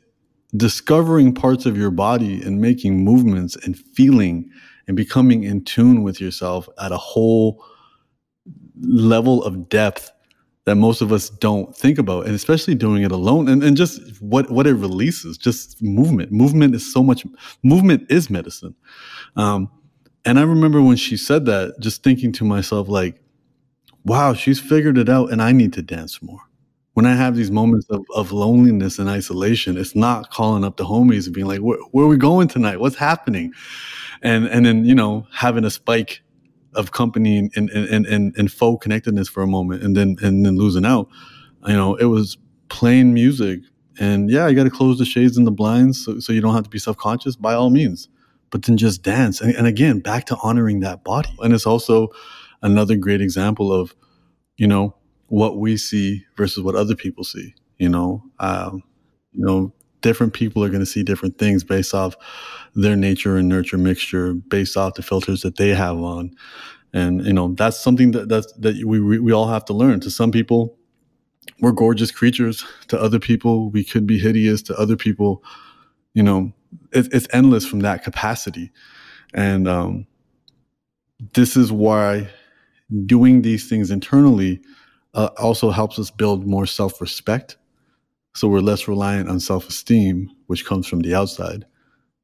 discovering parts of your body and making movements and feeling and becoming in tune with yourself at a whole level of depth that most of us don't think about and especially doing it alone and, and just what what it releases just movement. Movement is so much movement is medicine. Um, and i remember when she said that just thinking to myself like wow she's figured it out and i need to dance more when i have these moments of, of loneliness and isolation it's not calling up the homies and being like where, where are we going tonight what's happening and and then you know having a spike of company and and and and, and faux connectedness for a moment, and then and then losing out. You know, it was playing music, and yeah, you got to close the shades and the blinds so, so you don't have to be self conscious by all means. But then just dance, and, and again, back to honoring that body, and it's also another great example of you know what we see versus what other people see. You know, um, you know, different people are going to see different things based off their nature and nurture mixture based off the filters that they have on. And, you know, that's something that, that's, that we, we, we all have to learn. To some people, we're gorgeous creatures. To other people, we could be hideous. To other people, you know, it, it's endless from that capacity. And um, this is why doing these things internally uh, also helps us build more self respect. So we're less reliant on self esteem, which comes from the outside.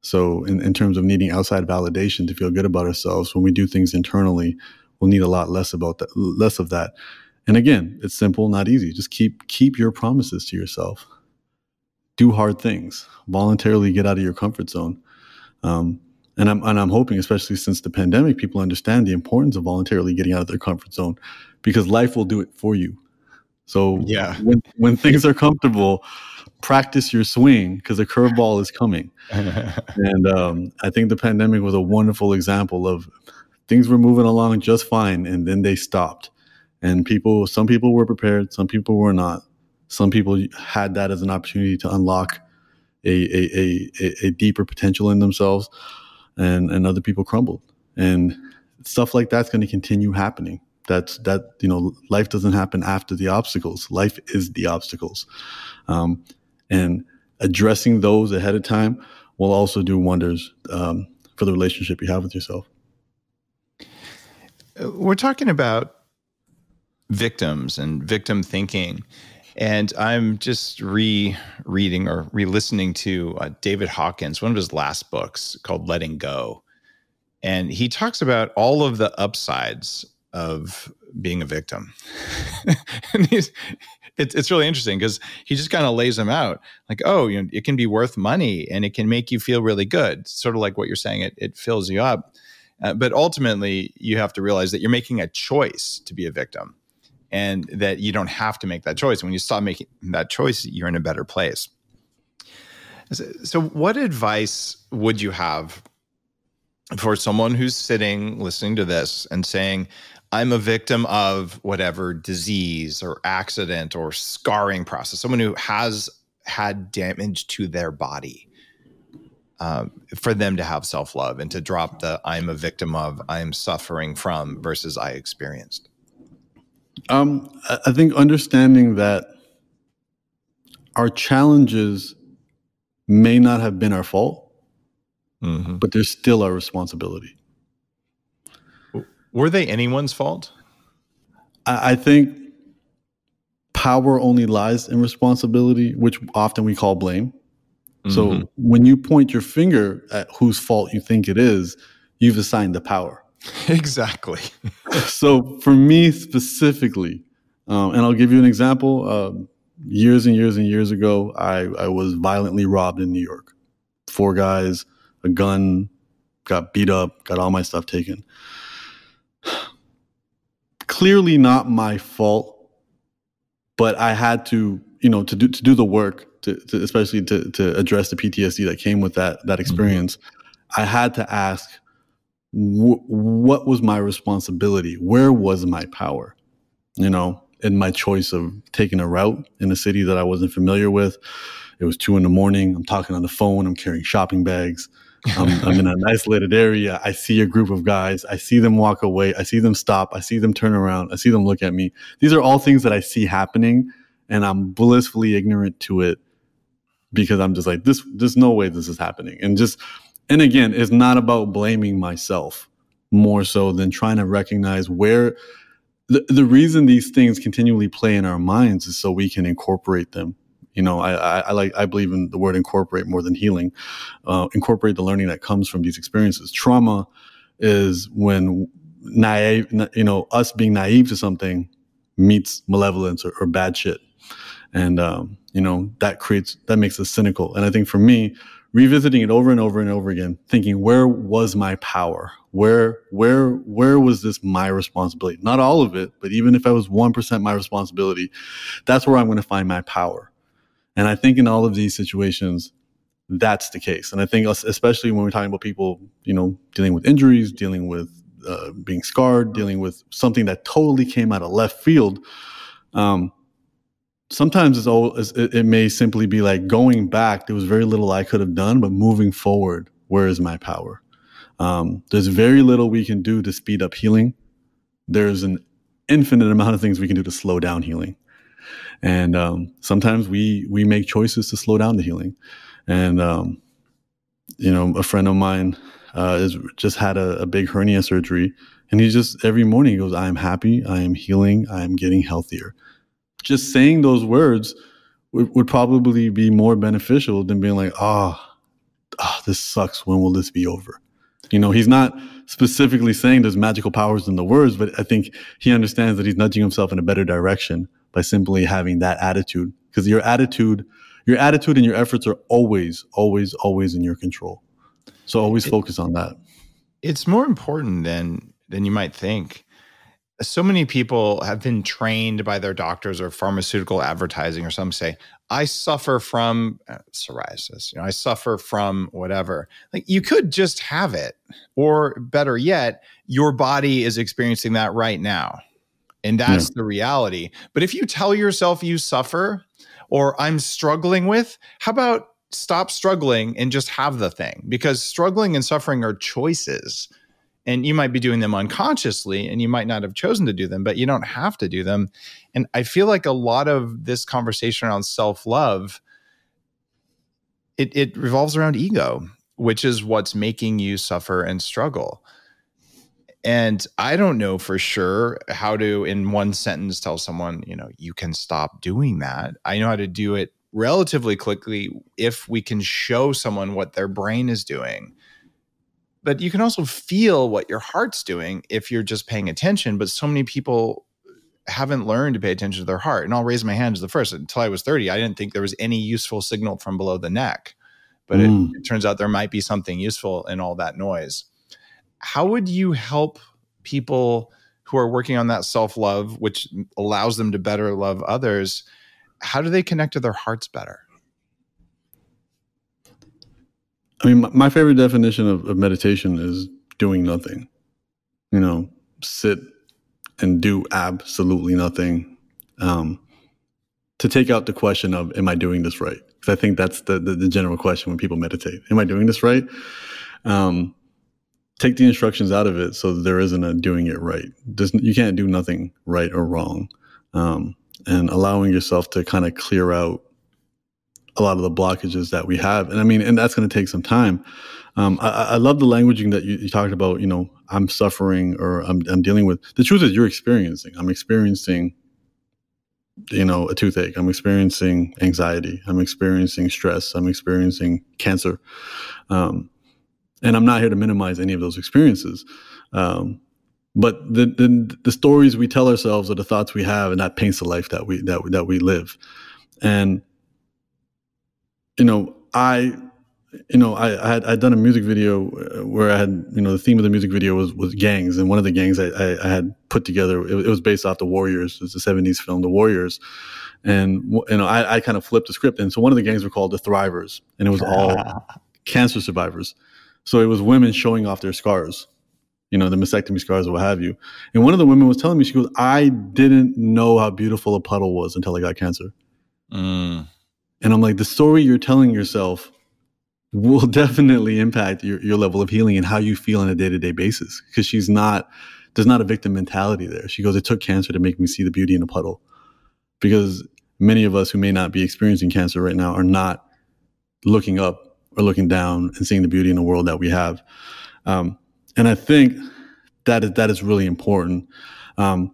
So, in, in terms of needing outside validation to feel good about ourselves, when we do things internally, we'll need a lot less about that, less of that. And again, it's simple, not easy. Just keep keep your promises to yourself. Do hard things. Voluntarily get out of your comfort zone. Um, and I'm and I'm hoping, especially since the pandemic, people understand the importance of voluntarily getting out of their comfort zone, because life will do it for you. So yeah, when when things are comfortable, practice your swing because the curveball is coming. (laughs) and um, I think the pandemic was a wonderful example of things were moving along just fine, and then they stopped. And people, some people were prepared, some people were not. Some people had that as an opportunity to unlock a a, a, a deeper potential in themselves, and and other people crumbled. And stuff like that's going to continue happening that's that you know life doesn't happen after the obstacles life is the obstacles um, and addressing those ahead of time will also do wonders um, for the relationship you have with yourself. We're talking about victims and victim thinking. And I'm just re-reading or re-listening to uh, David Hawkins, one of his last books called "Letting Go," and he talks about all of the upsides of being a victim. (laughs) and he's it's it's really interesting because he just kind of lays them out like, oh, you know, it can be worth money and it can make you feel really good. Sort of like what you're saying, it it fills you up. Uh, but ultimately, you have to realize that you're making a choice to be a victim, and that you don't have to make that choice. When you stop making that choice, you're in a better place. So what advice would you have for someone who's sitting listening to this and saying, I'm a victim of whatever disease or accident or scarring process, someone who has had damage to their body, um, for them to have self love and to drop the I'm a victim of, I'm suffering from versus I experienced? Um, I think understanding that our challenges may not have been our fault, mm-hmm. but they're still our responsibility. Were they anyone's fault? I, I think power only lies in responsibility, which often we call blame. Mm-hmm. So when you point your finger at whose fault you think it is, you've assigned the power. (laughs) Exactly. (laughs) so for me specifically, um, and I'll give you an example. Um, years and years and years ago, I, I was violently robbed in New York. Four guys, a gun, got beat up, got all my stuff taken clearly not my fault, but I had to, you know, to do to do the work, to, to especially to to address the PTSD that came with that that experience. Mm-hmm. I had to ask, wh- what was my responsibility? Where was my power? You know, in my choice of taking a route in a city that I wasn't familiar with. It was two in the morning. I'm talking on the phone. I'm carrying shopping bags. I'm, I'm, in an isolated area. I see a group of guys. I see them walk away. I see them stop. I see them turn around. I see them look at me. These are all things that I see happening, and I'm blissfully ignorant to it because I'm just like this. There's no way this is happening. And just and again, it's not about blaming myself more so than trying to recognize where the, the reason these things continually play in our minds is so we can incorporate them you know I, I, I, like i believe in the word incorporate more than healing. Uh, incorporate the learning that comes from these experiences. Trauma is when naive you know us being naive to something meets malevolence or, or bad shit. And um, you know that creates that makes us cynical. And i think for me revisiting it over and over and over again thinking where was my power? Where where where was this my responsibility? Not all of it but even if i was 1% my responsibility that's where i'm going to find my power and I think in all of these situations, that's the case. And I think especially when we're talking about people, you know, dealing with injuries, dealing with uh, being scarred, dealing with something that totally came out of left field. Um, sometimes it's all it, may simply be like going back. There was very little I could have done, but moving forward, where is my power? Um, there's very little we can do to speed up healing. There's an infinite amount of things we can do to slow down healing and um, sometimes we we make choices to slow down the healing. And um, you know a friend of mine uh, is just had a, a, big hernia surgery and he just every morning he goes i am happy i am healing i am getting healthier. Just saying those words would, would probably be more beneficial than being like oh, oh this sucks when will this be over? You know he's not specifically saying there's magical powers in the words but i think he understands that he's nudging himself in a better direction by simply having that attitude. Because your attitude your attitude and your efforts are always always always in your control. So always it, focus on that. It's more important than than you might think. So many people have been trained by their doctors or pharmaceutical advertising or some say i suffer from uh, psoriasis you know i suffer from whatever. Like you could just have it. Or better yet your body is experiencing that right now and that's yeah. the reality. But if you tell yourself you suffer or I'm struggling with, how about stop struggling and just have the thing? Because struggling and suffering are choices. And you might be doing them unconsciously and you might not have chosen to do them, but you don't have to do them. And I feel like a lot of this conversation around self love, it, it revolves around ego, which is what's making you suffer and struggle. And I don't know for sure how to, in one sentence, tell someone, you know, you can stop doing that. I know how to do it relatively quickly if we can show someone what their brain is doing. But you can also feel what your heart's doing if you're just paying attention. But so many people haven't learned to pay attention to their heart. And I'll raise my hand as the first. Until I was 30, I didn't think there was any useful signal from below the neck. But mm. it, it turns out there might be something useful in all that noise how would you help people who are working on that self love, which allows them to better love others? How do they connect to their hearts better? I mean, my favorite definition of, of meditation is doing nothing. You know, sit and do absolutely nothing. Um, to take out the question of, am I doing this right? Because I think that's the, the, the, general question when people meditate. Am I doing this right? Um, take the instructions out of it so there isn't a doing it right. You can't do nothing right or wrong. Um, and allowing yourself to kind of clear out a lot of the blockages that we have. And I mean, and that's going to take some time. Um, I, I, love the languaging that you, you, talked about, you know, I'm suffering or I'm, I'm dealing with. The truth is you're experiencing. I'm experiencing you know a toothache i'm experiencing anxiety i'm experiencing stress i'm experiencing cancer um, and I'm not here to minimize any of those experiences. Um, but the, the, the stories we tell ourselves are the thoughts we have, and that paints the life that we that we, that we live. And you know, I you know, I, I had I'd done a music video uh, where I had, you know, the theme of the music video was was gangs, and one of the gangs I, I, I had put together, it, it, was based off the Warriors. It's a '70s film, The Warriors, and you know, I, I kind of flipped the script, and so one of the gangs were called the Thrivers, and it was all (laughs) cancer survivors. So it was women showing off their scars, you know, the mastectomy scars or what have you. And one of the women was telling me, she goes, "I didn't know how beautiful a puddle was until I got cancer." Mm. And I'm like, the story you're telling yourself will (laughs) definitely impact your, your level of healing and how you feel on a day-to-day basis because she's not there's not a victim mentality there she goes it took cancer to make me see the beauty in a puddle because many of us who may not be experiencing cancer right now are not looking up or looking down and seeing the beauty in the world that we have um, and i think that is that is really important um,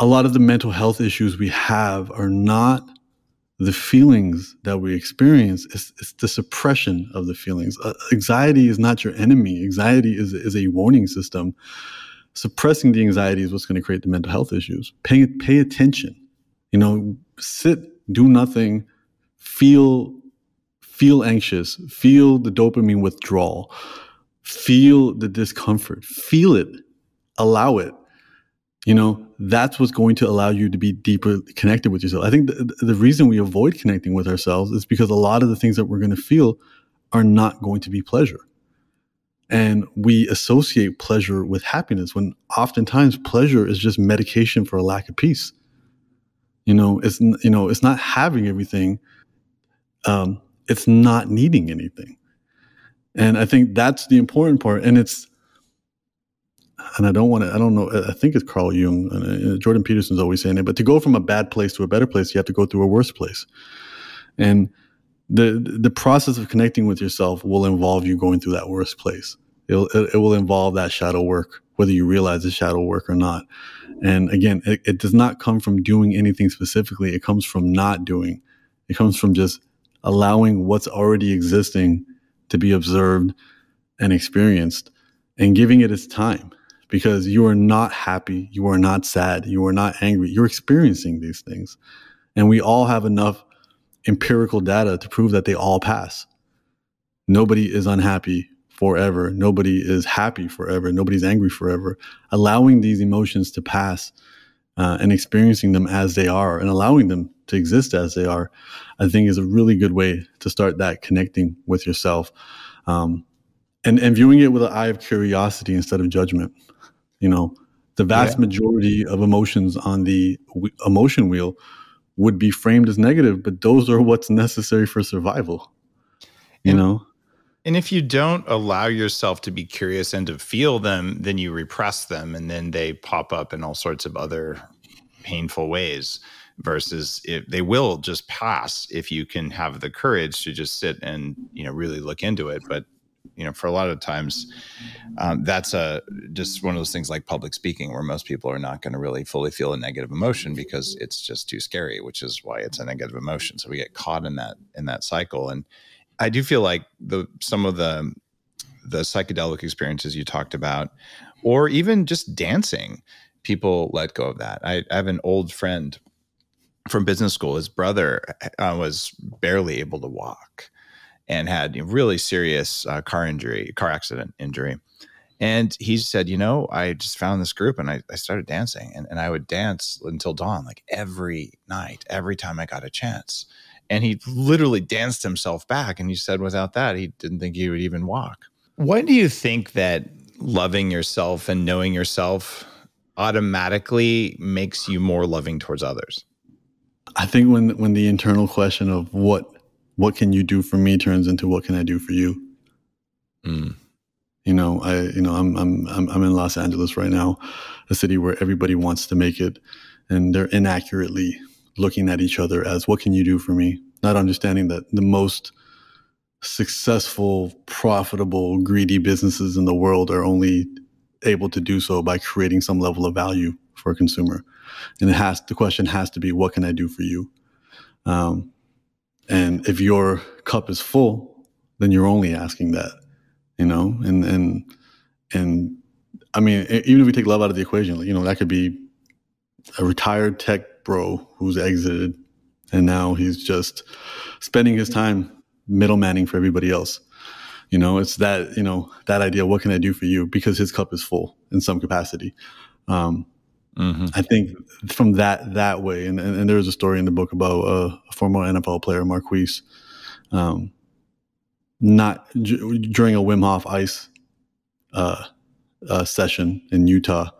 a lot of the mental health issues we have are not the feelings that we experience it's, is the suppression of the feelings. Uh, anxiety is not your enemy. Anxiety is, is a warning system. Suppressing the anxiety is what's going to create the mental health issues. Pay, pay attention. You know, sit, do nothing, feel, feel anxious, feel the dopamine withdrawal, feel the discomfort, feel it, allow it. You know that's what's going to allow you to be deeper connected with yourself. I think the, the reason we avoid connecting with ourselves is because a lot of the things that we're going to feel are not going to be pleasure. And we associate pleasure with happiness when oftentimes pleasure is just medication for a lack of peace. You know it's you know it's not having everything um, it's not needing anything and i think that's the important part and it's and I don't want to, I don't know, I think it's Carl Jung, and uh, Jordan Peterson's always saying it, but to go from a bad place to a better place, you have to go through a worse place. And the the process of connecting with yourself will involve you going through that worst place. It'll, it, it will involve that shadow work, whether you realize it's shadow work or not. And again, it, it does not come from doing anything specifically. It comes from not doing. It comes from just allowing what's already existing to be observed and experienced and giving it its time because you are not happy, you are not sad, you are not angry. You're experiencing these things. And we all have enough empirical data to prove that they all pass. Nobody is unhappy forever. Nobody is happy forever. Nobody's angry forever. Allowing these emotions to pass uh, and experiencing them as they are and allowing them to exist as they are, I think is a really good way to start that connecting with yourself. Um, and, and viewing it with an eye of curiosity instead of judgment. You know, the vast yeah. majority of emotions on the w- emotion wheel would be framed as negative, but those are what's necessary for survival. You and, know? And if you don't allow yourself to be curious and to feel them, then you repress them and then they pop up in all sorts of other painful ways versus if they will just pass if you can have the courage to just sit and you know really look into it. But you know for a lot of times um, that's a just one of those things like public speaking where most people are not going to really fully feel a negative emotion because it's just too scary which is why it's a negative emotion. So we get caught in that in that cycle. And i do feel like the some of the the psychedelic experiences you talked about or even just dancing people let go of that i, I have an old friend from business school his brother uh, was barely able to walk and had know, really serious uh, car injury, car accident injury. And he said, you know, I just found this group and I, I started dancing and, and I would dance until dawn, like every night, every time I got a chance. And he literally danced himself back. And he said, without that, he didn't think he would even walk. Why do you think that loving yourself and knowing yourself automatically makes you more loving towards others? I think when when the internal question of what what can you do for me turns into what can I do for you? Mm. You know, I you know I'm I'm I'm in Los Angeles right now, a city where everybody wants to make it, and they're inaccurately looking at each other as what can you do for me, not understanding that the most successful, profitable, greedy businesses in the world are only able to do so by creating some level of value for a consumer. And it has the question has to be, what can I do for you? Um, and if your cup is full, then you're only asking that, you know, and, and, and I mean, even if we take love out of the equation, you know, that could be a retired tech bro who's exited and now he's just spending his time middlemaning for everybody else. You know, it's that, you know, that idea, what can I do for you? Because his cup is full in some capacity. Um, mm-hmm. I think from that that way, and, and, and there's a story in the book about uh, a former NFL player, Marquise, um, not j- during a Wim Hof ice uh, uh, session in Utah,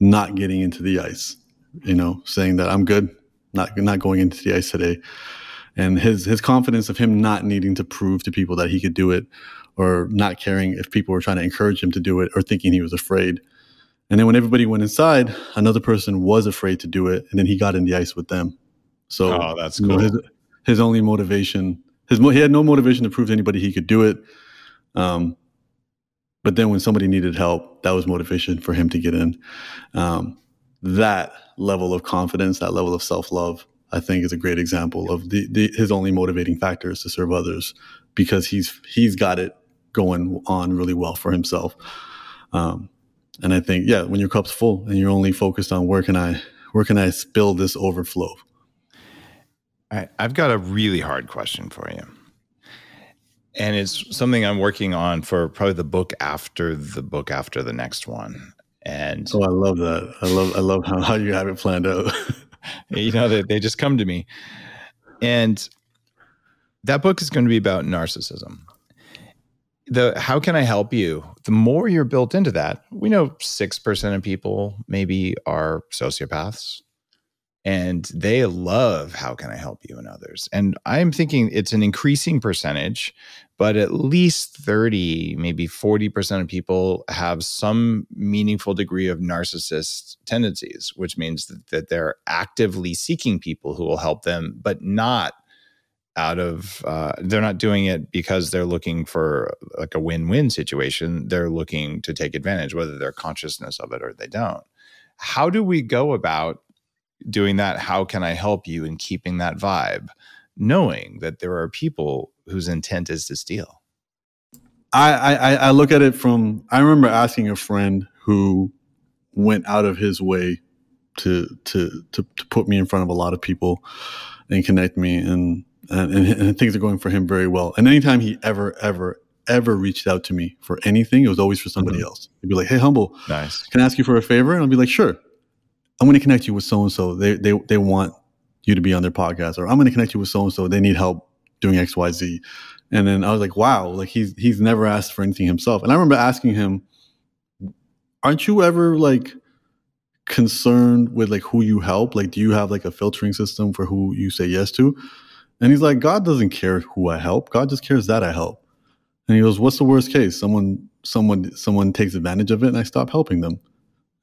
not getting into the ice, you know, saying that I'm good, not not going into the ice today, and his his confidence of him not needing to prove to people that he could do it, or not caring if people were trying to encourage him to do it, or thinking he was afraid. And then when everybody went inside, another person was afraid to do it, and then he got in the ice with them. So oh, that's cool. You know, his, his only motivation, his he had no motivation to prove to anybody he could do it. Um, but then when somebody needed help, that was motivation for him to get in. Um, that level of confidence, that level of self love, I think is a great example of the, the, his only motivating factor is to serve others because he's he's got it going on really well for himself. Um, and I think, yeah, when your cup's full and you're only focused on where can I where can I spill this overflow? I, I've got a really hard question for you. And it's something I'm working on for probably the book after the book after the next one. And oh, I love that. I love I love how, how you have it planned out. (laughs) you know, they, they just come to me. And that book is going to be about narcissism the how can I help you? The more you're built into that, we know 6% of people maybe are sociopaths and they love how can I help you and others. And I'm thinking it's an increasing percentage, but at least 30, maybe 40% of people have some meaningful degree of narcissist tendencies, which means that, that they're actively seeking people who will help them, but not out of uh, they're not doing it because they're looking for like a win-win situation. They're looking to take advantage whether they're consciousness of it or they don't. How do we go about doing that? How can i help you in keeping that vibe knowing that there are people whose intent is to steal I, I i look at it from i remember asking a friend who went out of his way to to to, to put me in front of a lot of people and connect me and and, and, things are going for him very well. And anytime he ever, ever, ever reached out to me for anything, it was always for somebody mm-hmm. else. He'd be like, "Hey, humble, nice. Can I ask you for a favor?" And I'll be like, "Sure." I'm going to connect you with so and so. They they they want you to be on their podcast, or I'm going to connect you with so and so. They need help doing X, Y, Z. And then I was like, "Wow!" Like he's he's never asked for anything himself. And I remember asking him, "Aren't you ever like?" concerned with like who you help like do you have like a filtering system for who you say yes to and he's like, God doesn't care who I help. God just cares that I help. And he goes, What's the worst case? Someone, someone, someone takes advantage of it and I stop helping them.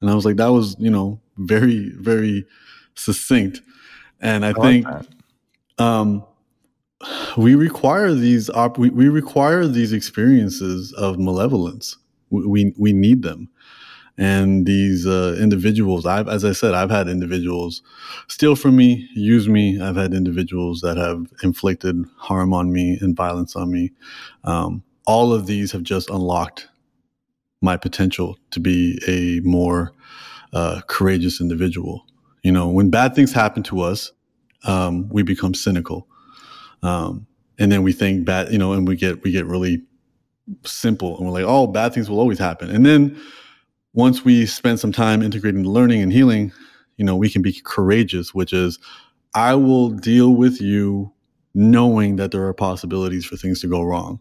And I was like, that was, you know, very, very succinct. And I, I think like um, we require these op- we, we require these experiences of malevolence. We, we, we need them. And these uh, individuals i've as i said i've had individuals steal from me use me. I've had individuals that have inflicted harm on me and violence on me. Um, all of these have just unlocked my potential to be a more uh, courageous individual you know when bad things happen to us um, we become cynical um, and then we think bad you know and we get we get really simple and we're like oh bad things will always happen and then once we spend some time integrating learning and healing, you know, we can be courageous, which is I will deal with you knowing that there are possibilities for things to go wrong.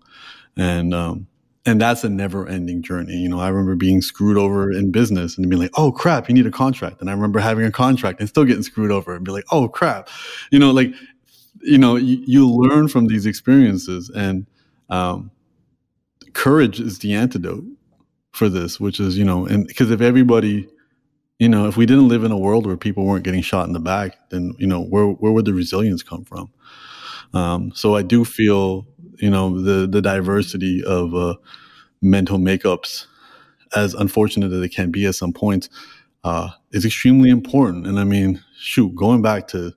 And um, and that's a never ending journey. You know, I remember being screwed over in business and being like, oh crap, you need a contract. And I remember having a contract and still getting screwed over and be like, oh crap. You know, like, you know, you, you learn from these experiences and um, courage is the antidote for this, which is, you know, and because if everybody, you know, if we didn't live in a world where people weren't getting shot in the back, then, you know, where, where would the resilience come from? Um, so I do feel, you know, the, the diversity of uh, mental makeups, as unfortunate as it can be at some points, uh, is extremely important. And I mean, shoot, going back to,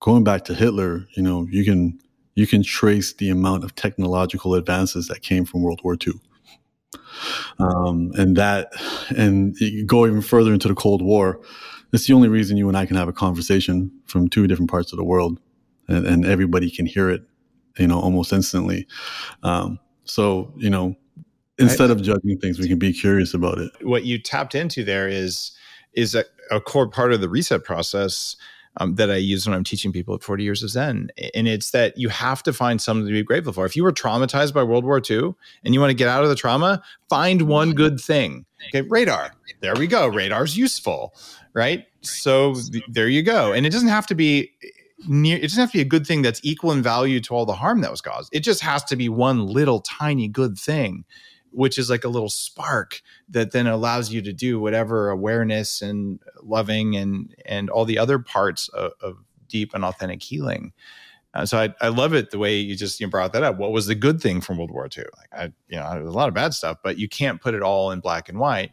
going back to Hitler, you know, you can, you can trace the amount of technological advances that came from World War II. Um, and that, and go even further into the Cold War. It's the only reason you and I can have a conversation from two different parts of the world, and, and everybody can hear it, you know, almost instantly. Um, so you know, instead of judging things, we can be curious about it. What you tapped into there is is a, a core part of the reset process um, that I use when I'm teaching people at 40 years of Zen. And it's that you have to find something to be grateful for. If you were traumatized by World War II and you want to get out of the trauma, find one good thing. Okay, radar. There we go. Radar's useful, right? So th- there you go. And it doesn't have to be near, it doesn't have to be a good thing that's equal in value to all the harm that was caused. It just has to be one little tiny good thing which is like a little spark that then allows you to do whatever awareness and loving and and all the other parts of, of deep and authentic healing. Uh, so I, I love it the way you just you brought that up. What was the good thing from World War II? Like I, you know, a lot of bad stuff, but you can't put it all in black and white.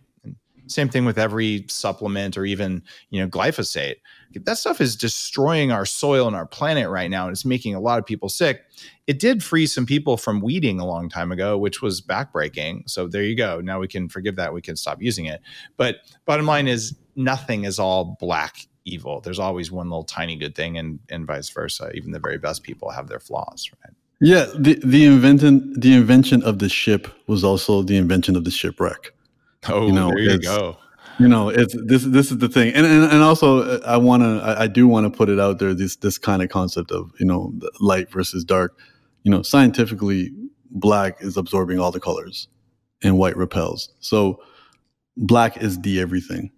Same thing with every supplement or even you know glyphosate. That stuff is destroying our soil and our planet right now and it's making a lot of people sick. It did free some people from weeding a long time ago which was backbreaking. So there you go. Now we can forgive that. We can stop using it. But bottom line is nothing is all black evil. There's always one little tiny good thing and and vice versa. Even the very best people have their flaws right? Yeah the the invention the invention of the ship was also the invention of the shipwreck oh you know, there you go. you know it's this this is the thing. And and, and also uh, i want to I, I, do want to put it out there this this kind of concept of you know light versus dark. You know scientifically black is absorbing all the colors and white repels. So black is the everything.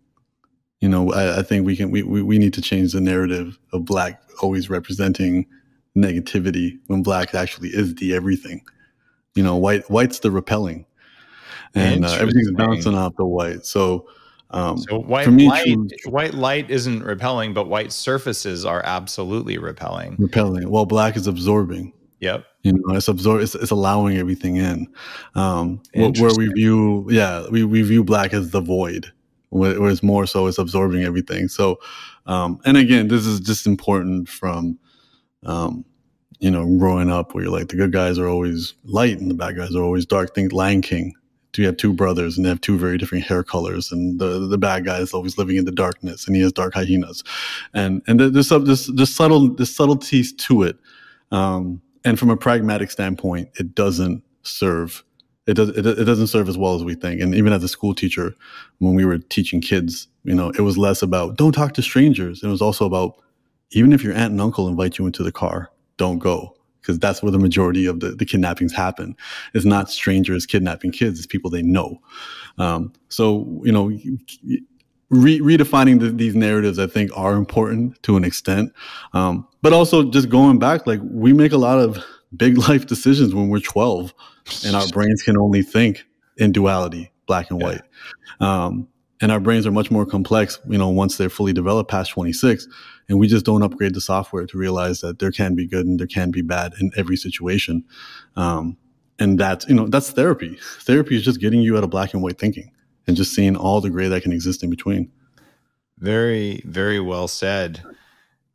You know i, I think we can we, we we need to change the narrative of black always representing negativity when black actually is the everything. You know white white's the repelling and uh, everything's bouncing off the white so um, so white me, light, white light isn't repelling, but white surfaces are absolutely repelling. Repelling. Well, black is absorbing. Yep. You know, it's absorb. It's, it's allowing everything in. Um, where we view, yeah, we, we view black as the void, whereas more so it's absorbing everything. So, um, and again, this is just important from, um, you know, growing up where you're like the good guys are always light and the bad guys are always dark. Think Lion King you have two brothers and they have two very different hair colors and the the bad guy is always living in the darkness and he has dark hyenas. And and there's there's, there's subtle there's subtleties to it um, and from a pragmatic standpoint it doesn't serve it, does, it, it doesn't serve as well as we think. And even as a school teacher when we were teaching kids you know it was less about don't talk to strangers. It was also about even if your aunt and uncle invite you into the car don't go because that's where the majority of the, the kidnappings happen. It's not strangers kidnapping kids; it's people they know. Um, so you know, re- redefining the, these narratives, I think, are important to an extent. Um, but also, just going back, like we make a lot of big (laughs) life decisions when we're 12, and our brains can only think in duality, black and white. Um, and our brains are much more complex, you know, once they're fully developed past 26 and we just don't upgrade the software to realize that there can be good and there can be bad in every situation. Um, and that's you know that's therapy. Therapy is just getting you out of black and white thinking and just seeing all the gray that can exist in between. Very very well said.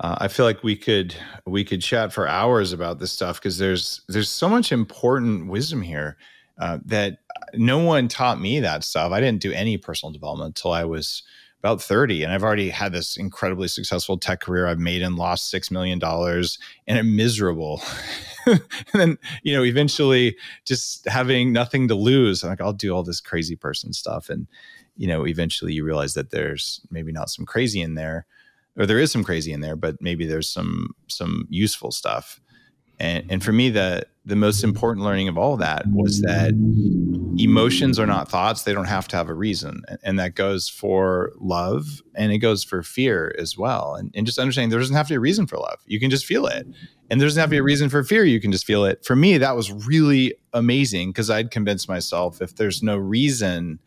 Uh, I feel like we could we could chat for hours about this stuff because there's there's so much important wisdom here uh, that no one taught me that stuff. I didn't do any personal development until I was about 30 and I've already had this incredibly successful tech career. I've made and lost $6 million and I'm miserable. (laughs) and then, you know, eventually just having nothing to lose. I'm like, I'll do all this crazy person stuff. And, you know, eventually you realize that there's maybe not some crazy in there or there is some crazy in there, but maybe there's some, some useful stuff. And, and for me, the, the most important learning of all that was that emotions are not thoughts. They don't have to have a reason. And that goes for love and it goes for fear as well. And, and just understanding there doesn't have to be a reason for love. You can just feel it. And there doesn't have to be a reason for fear. You can just feel it. For me, that was really amazing because I'd convinced myself if there's no reason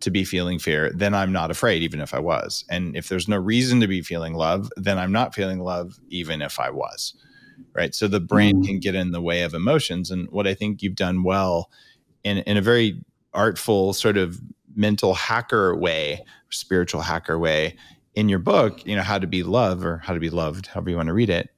to be feeling fear, then I'm not afraid, even if I was. And if there's no reason to be feeling love, then I'm not feeling love, even if I was right? So the brain mm-hmm. can get in the way of emotions. And what I think you've done well in, in a very artful sort of mental hacker way, spiritual hacker way in your book, you know, how to be loved or how to be loved, however you want to read it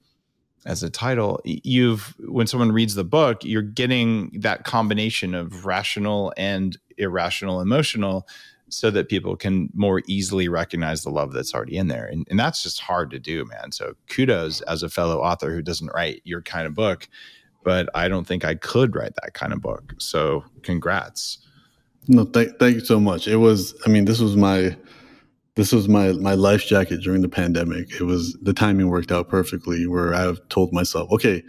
as a title, you've when someone reads the book, you're getting that combination of rational and irrational emotional so that people can more easily recognize the love that's already in there. And, and that's just hard to do, man. So kudos as a fellow author who doesn't write your kind of book. But I don't think I could write that kind of book. So congrats. No, thank thank you so much. It was, I mean, this was my this was my my life jacket during the pandemic. It was the timing worked out perfectly where I've told myself, okay,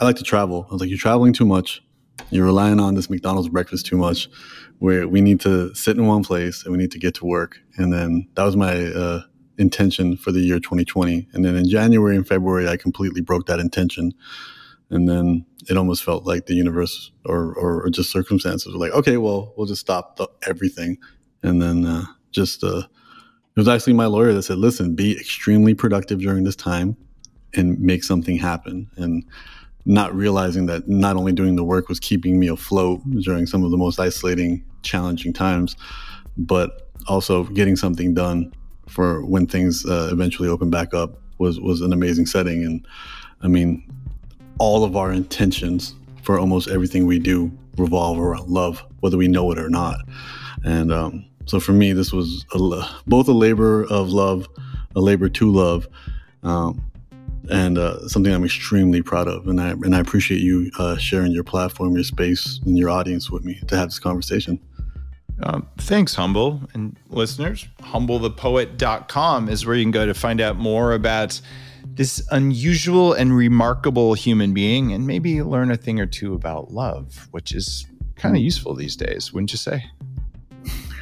I like to travel. I was like, you're traveling too much. You're relying on this McDonald's breakfast too much. Where we need to sit in one place and we need to get to work. And then that was my uh, intention for the year 2020. And then in January and February, I completely broke that intention. And then it almost felt like the universe or, or, just circumstances were like, okay, well, we'll just stop the, everything. And then uh, just, uh, it was actually my lawyer that said, listen, be extremely productive during this time and make something happen. And not realizing that not only doing the work was keeping me afloat during some of the most isolating, challenging times, but also getting something done for when things uh, eventually open back up was was an amazing setting. And I mean, all of our intentions for almost everything we do revolve around love, whether we know it or not. And um, so for me, this was a, both a labor of love, a labor to love. Um, and uh, something I'm extremely proud of. And I and I appreciate you uh, sharing your platform, your space, and your audience with me to have this conversation. Um, thanks, Humble. And listeners, humblethepoet.com is where you can go to find out more about this unusual and remarkable human being and maybe learn a thing or two about love, which is kind of useful these days, wouldn't you say?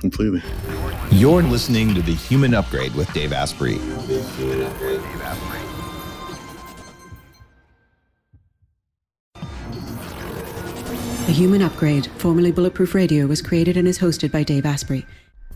Completely. You're listening to The Human Upgrade with Dave Asprey. The Human Upgrade, formerly Bulletproof Radio, was created and is hosted by Dave Asprey.